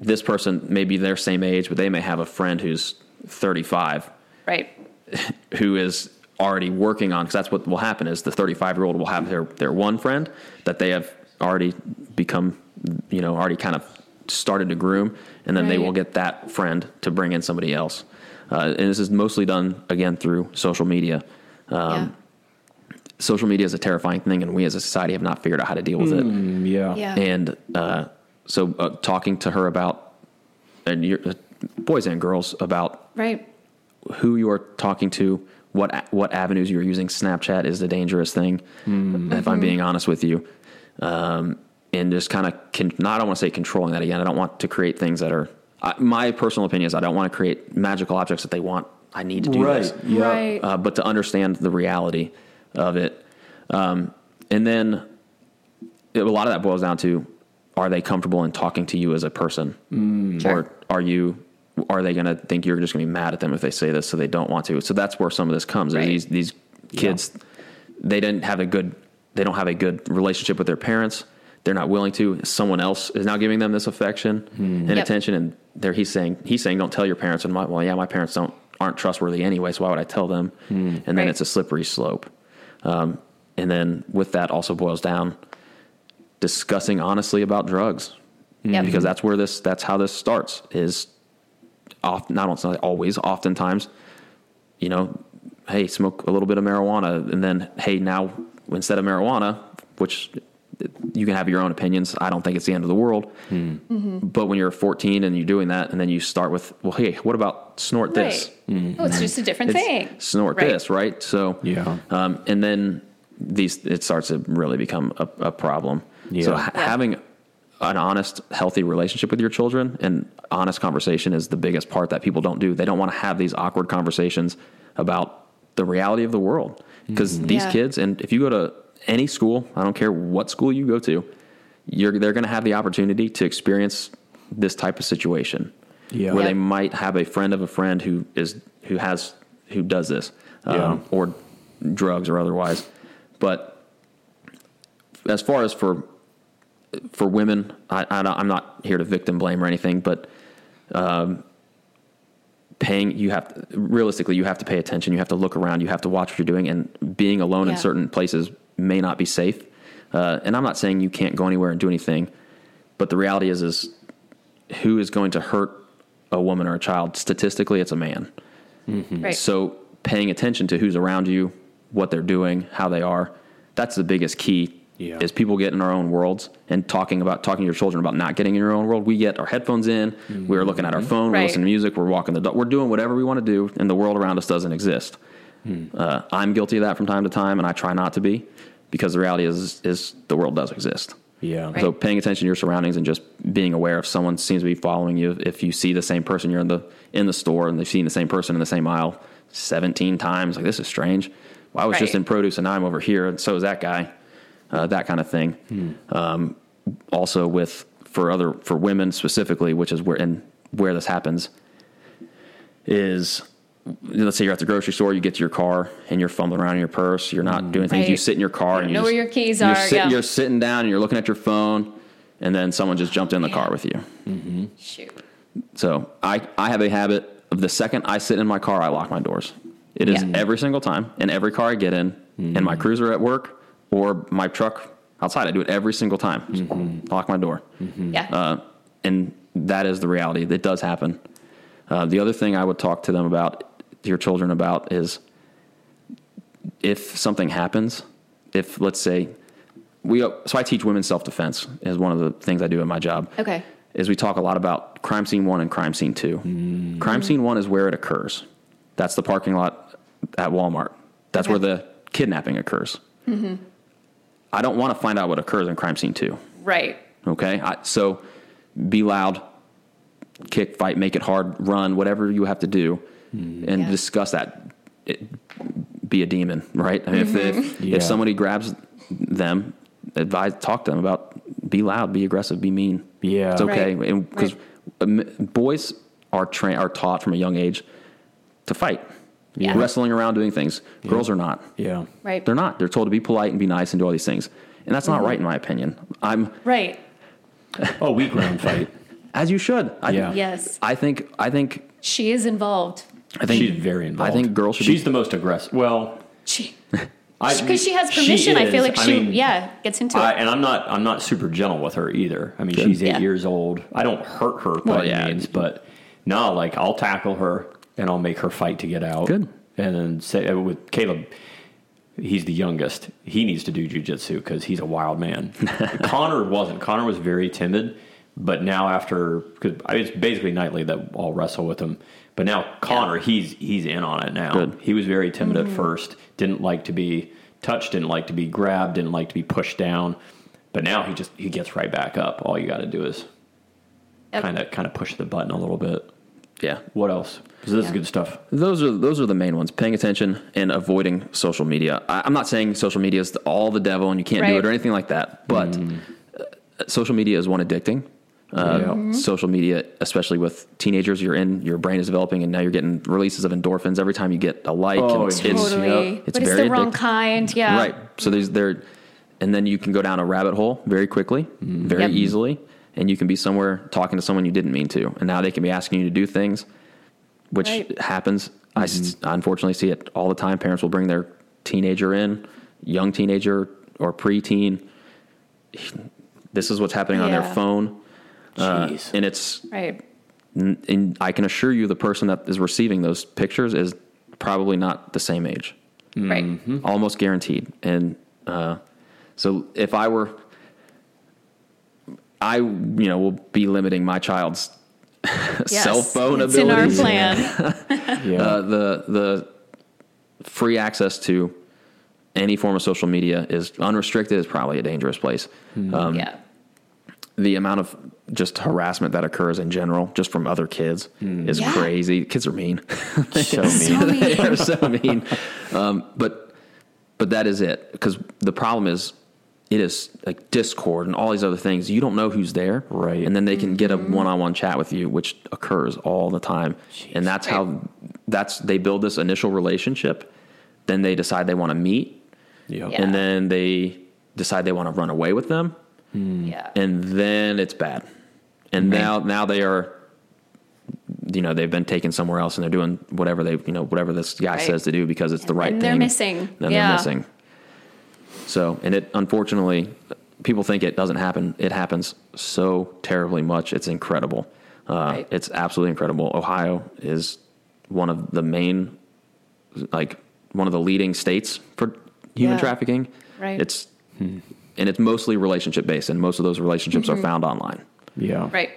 this person may be their same age, but they may have a friend who's 35 Right. who is already working on because that's what will happen is the 35 year old will have their their one friend that they have already become you know already kind of started to groom and then they will get that friend to bring in somebody else. Uh, and this is mostly done again through social media. Um, social media is a terrifying thing and we as a society have not figured out how to deal with it Mm, yeah. yeah. and uh, so uh, talking to her about and your, uh, boys and girls about Right. who you are talking to, what what avenues you're using. Snapchat is the dangerous thing, if I'm being honest with you. Um, and just kind of, con- not I don't want to say controlling that again. I don't want to create things that are. I, my personal opinion is I don't want to create magical objects that they want. I need to do Right. this, Yeah. Right. uh, but to understand the reality of it, um, and then it, a lot of that boils down to: Are they comfortable in talking to you as a person, mm. Sure. or are you? Are they going to think you're just going to be mad at them if they say this, so they don't want to? So that's where some of this comes. Right. These these kids, they didn't have a good, they don't have a good relationship with their parents. They're not willing to. Someone else is now giving them this affection hmm. and Yep. attention, and there he's saying he's saying don't tell your parents. And my, well, yeah, my parents don't aren't trustworthy anyway, so why would I tell them? Hmm. And then Right. it's a slippery slope. Um, and then with that also boils down discussing honestly about drugs Yep. because that's where this that's how this starts is often not always oftentimes you know hey smoke a little bit of marijuana and then hey now instead of marijuana which you can have your own opinions i don't think it's the end of the world hmm. but when you're 14 and you're doing that and then you start with well hey what about snort this Right. Oh, it's just a hmm. different It's thing. snort Right. this right so Yeah. um, and then these it starts to really become a, a problem. So ha- Yeah. having an honest, healthy relationship with your children and honest conversation is the biggest part that people don't do. They don't want to have these awkward conversations about the reality of the world because hmm. these Yeah. kids, and if you go to any school, I don't care what school you go to, you're they're going to have the opportunity to experience this type of situation Yeah. where Yeah. they might have a friend of a friend who is who has who does this um, or drugs or otherwise but as far as for for women I, I, I'm not here to victim blame or anything but um, paying you have realistically you have to pay attention you have to look around you have to watch what you're doing and being alone in certain places may not be safe uh, and I'm not saying you can't go anywhere and do anything but the reality is is who is going to hurt a woman or a child statistically it's a man Right. so paying attention to who's around you, what they're doing, how they are, that's the biggest key. Yeah. Is people get in our own worlds and talking about talking to your children about not getting in your own world. We get our headphones in, we're looking at our phone, we're listening to music, we're walking the dog, we're doing whatever we want to do, and the world around us doesn't exist. Uh, I'm guilty of that from time to time, and I try not to be because the reality is is the world does exist. Yeah. Right. So paying attention to your surroundings and just being aware if someone seems to be following you, if you see the same person, you're in the in the store and they've seen the same person in the same aisle 17 times, like this is strange. Well, I was just in produce and now I'm over here, and so is that guy. Uh, that kind of thing. Um, also, with for other for women specifically, which is where and where this happens, is let's say you're at the grocery store, you get to your car and you're fumbling around in your purse, you're not mm-hmm. doing things. You sit in your car and you know just- where your keys you're are, Sitting, yeah. You're sitting down and you're looking at your phone, and then someone just jumped in the car with you. Mm-hmm. Shoot. So I, I have a habit of the second I sit in my car, I lock my doors. It is Yeah. every single time in every car I get in, in my mm-hmm. cruiser at work or my truck outside. I do it every single time. Just Lock my door. Yeah. Uh, and that is the reality. It does happen. Uh, the other thing I would talk to them about, to your children about, is if something happens, if let's say we, so I teach women's self defense is one of the things I do in my job. okay. is we talk a lot about crime scene one and crime scene two. Mm. Crime scene one is where it occurs. That's the parking lot at Walmart. That's where the kidnapping occurs. Mm-hmm. I don't want to find out what occurs in crime scene two. Right. Okay, I, so be loud, kick, fight, make it hard, run, whatever you have to do, and Yeah. discuss that. It, be a demon, right? I mean, if if, Yeah. if somebody grabs them, advise, talk to them about be loud, be aggressive, be mean. Yeah. it's okay Right. because boys are trained are taught from a young age to fight, Yeah. wrestling around, doing things. Girls are not. Yeah. Right. They're not. They're told to be polite and be nice and do all these things, and that's not Mm-hmm. right in my opinion. I'm Right. Oh, weak ground fight. as you should. I, Yeah. Yes. I think. I think. She is involved. I think She's very involved. I think girls should She's be. the most aggressive. Well, She I because she has permission. I feel like she mean, yeah gets into I, it. and I'm not. I'm not super gentle with her either. I mean, she's eight Yeah. years old. I don't hurt her by Well, any yeah. means, but no, like I'll tackle her and I'll make her fight to get out. Good. And then say uh, with Caleb, he's the youngest. He needs to do jujitsu because he's a wild man. Connor wasn't. Connor was very timid, but now after because it's basically nightly that I'll wrestle with him. But now Connor, he's he's in on it now. Good. He was very timid at first. Didn't like to be touched. Didn't like to be grabbed. Didn't like to be pushed down. But now he just he gets right back up. All you got to do is kind of kind of push the button a little bit. Yeah, What else? 'Cause this is good stuff. those are those are the main ones. Paying attention and avoiding social media. I, I'm not saying social media is all the devil and you can't do it or anything like that. But Mm. uh, social media is one addicting. Uh, Yeah. Mm-hmm. Social media, especially with teenagers, you're in, your brain is developing, and now you're getting releases of endorphins every time you get a like. Oh, and it's, yeah. it's- totally. it's but it's the wrong addictive. kind. Yeah. Right. So there's there, and then you can go down a rabbit hole very quickly, mm-hmm. very Yep. easily, and you can be somewhere talking to someone you didn't mean to, and now they can be asking you to do things, which Right. happens. I mm-hmm. s- I unfortunately see it all the time. Parents will bring their teenager in, young teenager or preteen. This is what's happening on their phone, uh, and it's Right. and I can assure you the person that is receiving those pictures is probably not the same age Right. almost guaranteed. And uh, so if I were, I you know will be limiting my child's Yes. cell phone it's in our abilities. plan. yeah. Uh, the the free access to any form of social media is unrestricted is probably a dangerous place. Um, yeah. The amount of just harassment that occurs in general, just from other kids, is Yeah. crazy. Kids are mean. so mean. So mean. They're so mean. Um, but but that is it. Because the problem is, it is like Discord and all these other things. You don't know who's there, Right. And then they can get Mm-hmm. a one-on-one chat with you, which occurs all the time. And that's how that's they build this initial relationship. Then they decide they want to meet, Yep. Yeah. and then they decide they want to run away with them, Yeah. and then it's bad. And now now they are you know they've been taken somewhere else and they're doing whatever they you know whatever this guy Right. says to do because it's the right And thing. they're missing. Then Yeah. they're missing. So and it unfortunately people think it doesn't happen. It happens so terribly much. It's incredible. Uh, Right. It's absolutely incredible. Ohio is one of the main like one of the leading states for human Yeah. trafficking. Right. It's and it's mostly relationship based, and most of those relationships are mm-hmm. found online. Yeah. Right.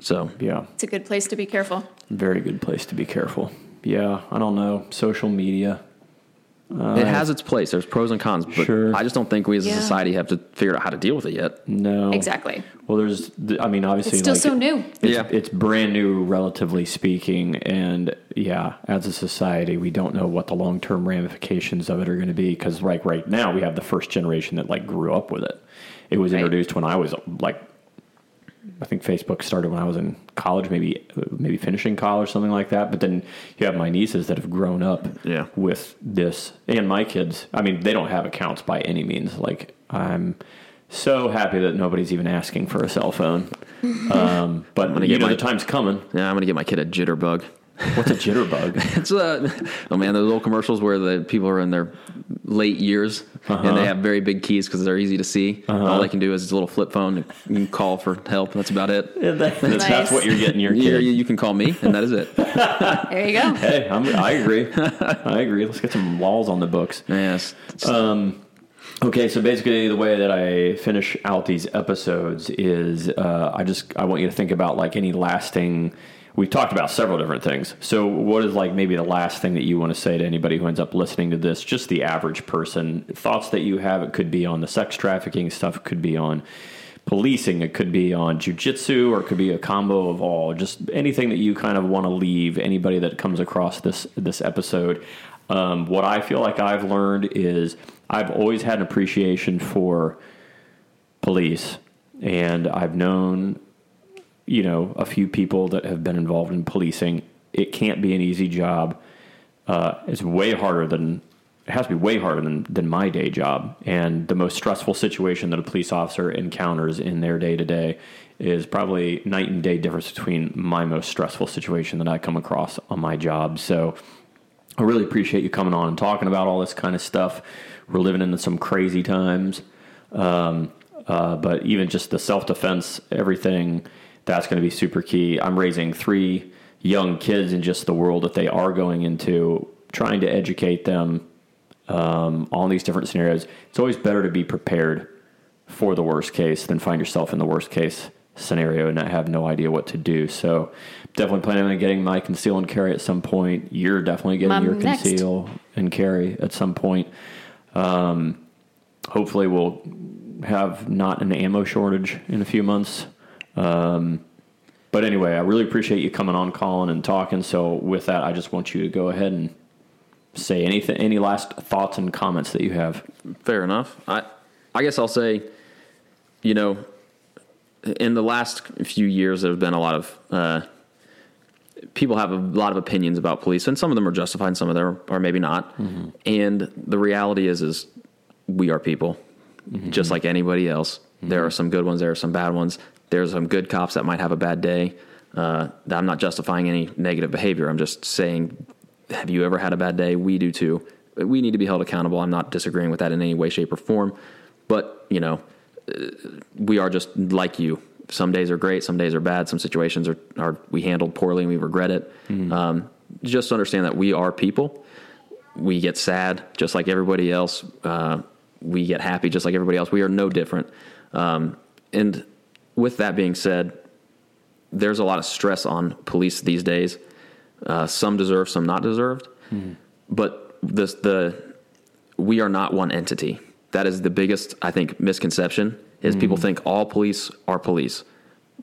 So Yeah. It's a good place to be careful. Very good place to be careful. Yeah. I don't know. Social media. It has its place. There's pros and cons, but Sure. I just don't think we as a Yeah. society have to figure out how to deal with it yet. No. Exactly. Well, there's. I mean, obviously, It's still like, so new. It's, Yeah. it's brand new, relatively speaking, and yeah, as a society, we don't know what the long term ramifications of it are going to be because, like, right now, we have the first generation that like grew up with it. It was Right. introduced when I was like, I think Facebook started when I was in college, maybe maybe finishing college, something like that. But then you have my nieces that have grown up Yeah. with this, and my kids. I mean, they don't have accounts by any means. Like, I'm so happy that nobody's even asking for a cell phone. Um, but you know, my- the time's coming. Yeah, I'm gonna get my kid a jitterbug. What's a jitterbug? It's a oh man, those old commercials where the people are in their late years and they uh-huh. have very big keys because they're easy to see. Uh-huh. All they can do is a little flip phone. and call for help. That's about it. that's, that's Nice. what you're getting your You, kid. you, you can call me, and that is it. There you go. Hey, I'm, I agree. I agree. Let's get some laws on the books. Yes. Um, okay, so basically, the way that I finish out these episodes is uh, I just I want you to think about like any lasting. We've talked about several different things. So, what is like maybe the last thing that you want to say to anybody who ends up listening to this? Just the average person. Thoughts that you have. It could be on the sex trafficking stuff. It could be on policing. It could be on jujitsu, or it could be a combo of all. Just anything that you kind of want to leave anybody that comes across this this episode. Um, what I feel like I've learned is I've always had an appreciation for police, and I've known, you know, a few people that have been involved in policing. It can't be an easy job. Uh, it's way harder than it has to be way harder than than my day job. And the most stressful situation that a police officer encounters in their day to day is probably night and day difference between my most stressful situation that I come across on my job. So I really appreciate you coming on and talking about all this kind of stuff. We're living in some crazy times. Um, uh, but even just the self defense, everything, that's going to be super key. I'm raising three young kids in just the world that they are going into, trying to educate them um, on these different scenarios. It's always better to be prepared for the worst case than find yourself in the worst case scenario and not have no idea what to do. So definitely planning on getting my conceal and carry at some point. You're definitely getting Mom your next. conceal and carry at some point. Um, hopefully we'll have not an ammo shortage in a few months. Um, but anyway, I really appreciate you coming on, Colin, and talking. So with that, I just want you to go ahead and say anything, any last thoughts and comments that you have. Fair enough. I I guess I'll say, you know, in the last few years, there have been a lot of uh, people have a lot of opinions about police, and some of them are justified, and some of them are, are maybe not. And the reality is, is we are people, just like anybody else. There are some good ones, there are some bad ones. There's some good cops that might have a bad day. Uh, I'm not justifying any negative behavior. I'm just saying, have you ever had a bad day? We do too. We need to be held accountable. I'm not disagreeing with that in any way, shape, or form. But you know, we are just like you. Some days are great, some days are bad. Some situations are, are we handled poorly and we regret it. Um, just understand that we are people. We get sad just like everybody else. Uh, we get happy just like everybody else. We are no different. Um, and with that being said, there's a lot of stress on police these days. Uh, some deserved, some not deserved. Mm-hmm. But this, the we are not one entity. That is the biggest, I think, misconception is people mm. think all police are police,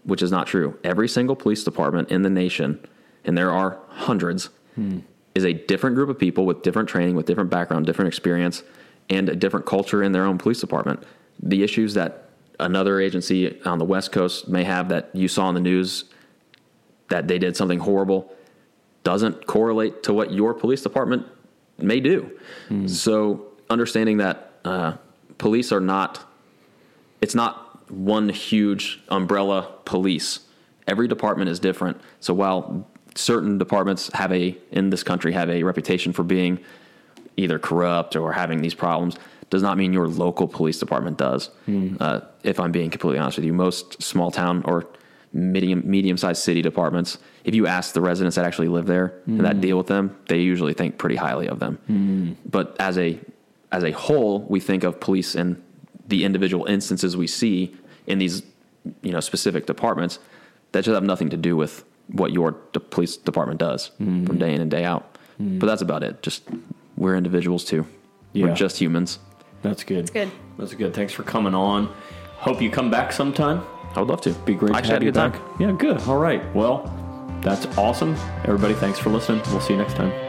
which is not true. Every single police department in the nation, and there are hundreds, hmm. is a different group of people with different training, with different background, different experience, and a different culture in their own police department. The issues that another agency on the West Coast may have that you saw in the news that they did something horrible doesn't correlate to what your police department may do. So understanding that uh, police are not, it's not one huge umbrella police. Every department is different. So while certain departments have a in this country have a reputation for being either corrupt or having these problems, does not mean your local police department does. Hmm. Uh, if I'm being completely honest with you, most small town or medium medium sized city departments, if you ask the residents that actually live there and that hmm. deal with them, they usually think pretty highly of them. Hmm. But as a as a whole, we think of police and the individual instances we see in these you know specific departments that just have nothing to do with what your de- police department does from day in and day out. But that's about it. Just we're individuals too. Yeah. We're just humans. That's good. It's good. That's good. Thanks for coming on. Hope you come back sometime. I would love to. Be great I to have had a you good time. Yeah, good. All right. Well, that's awesome. Everybody, thanks for listening. We'll see you next time.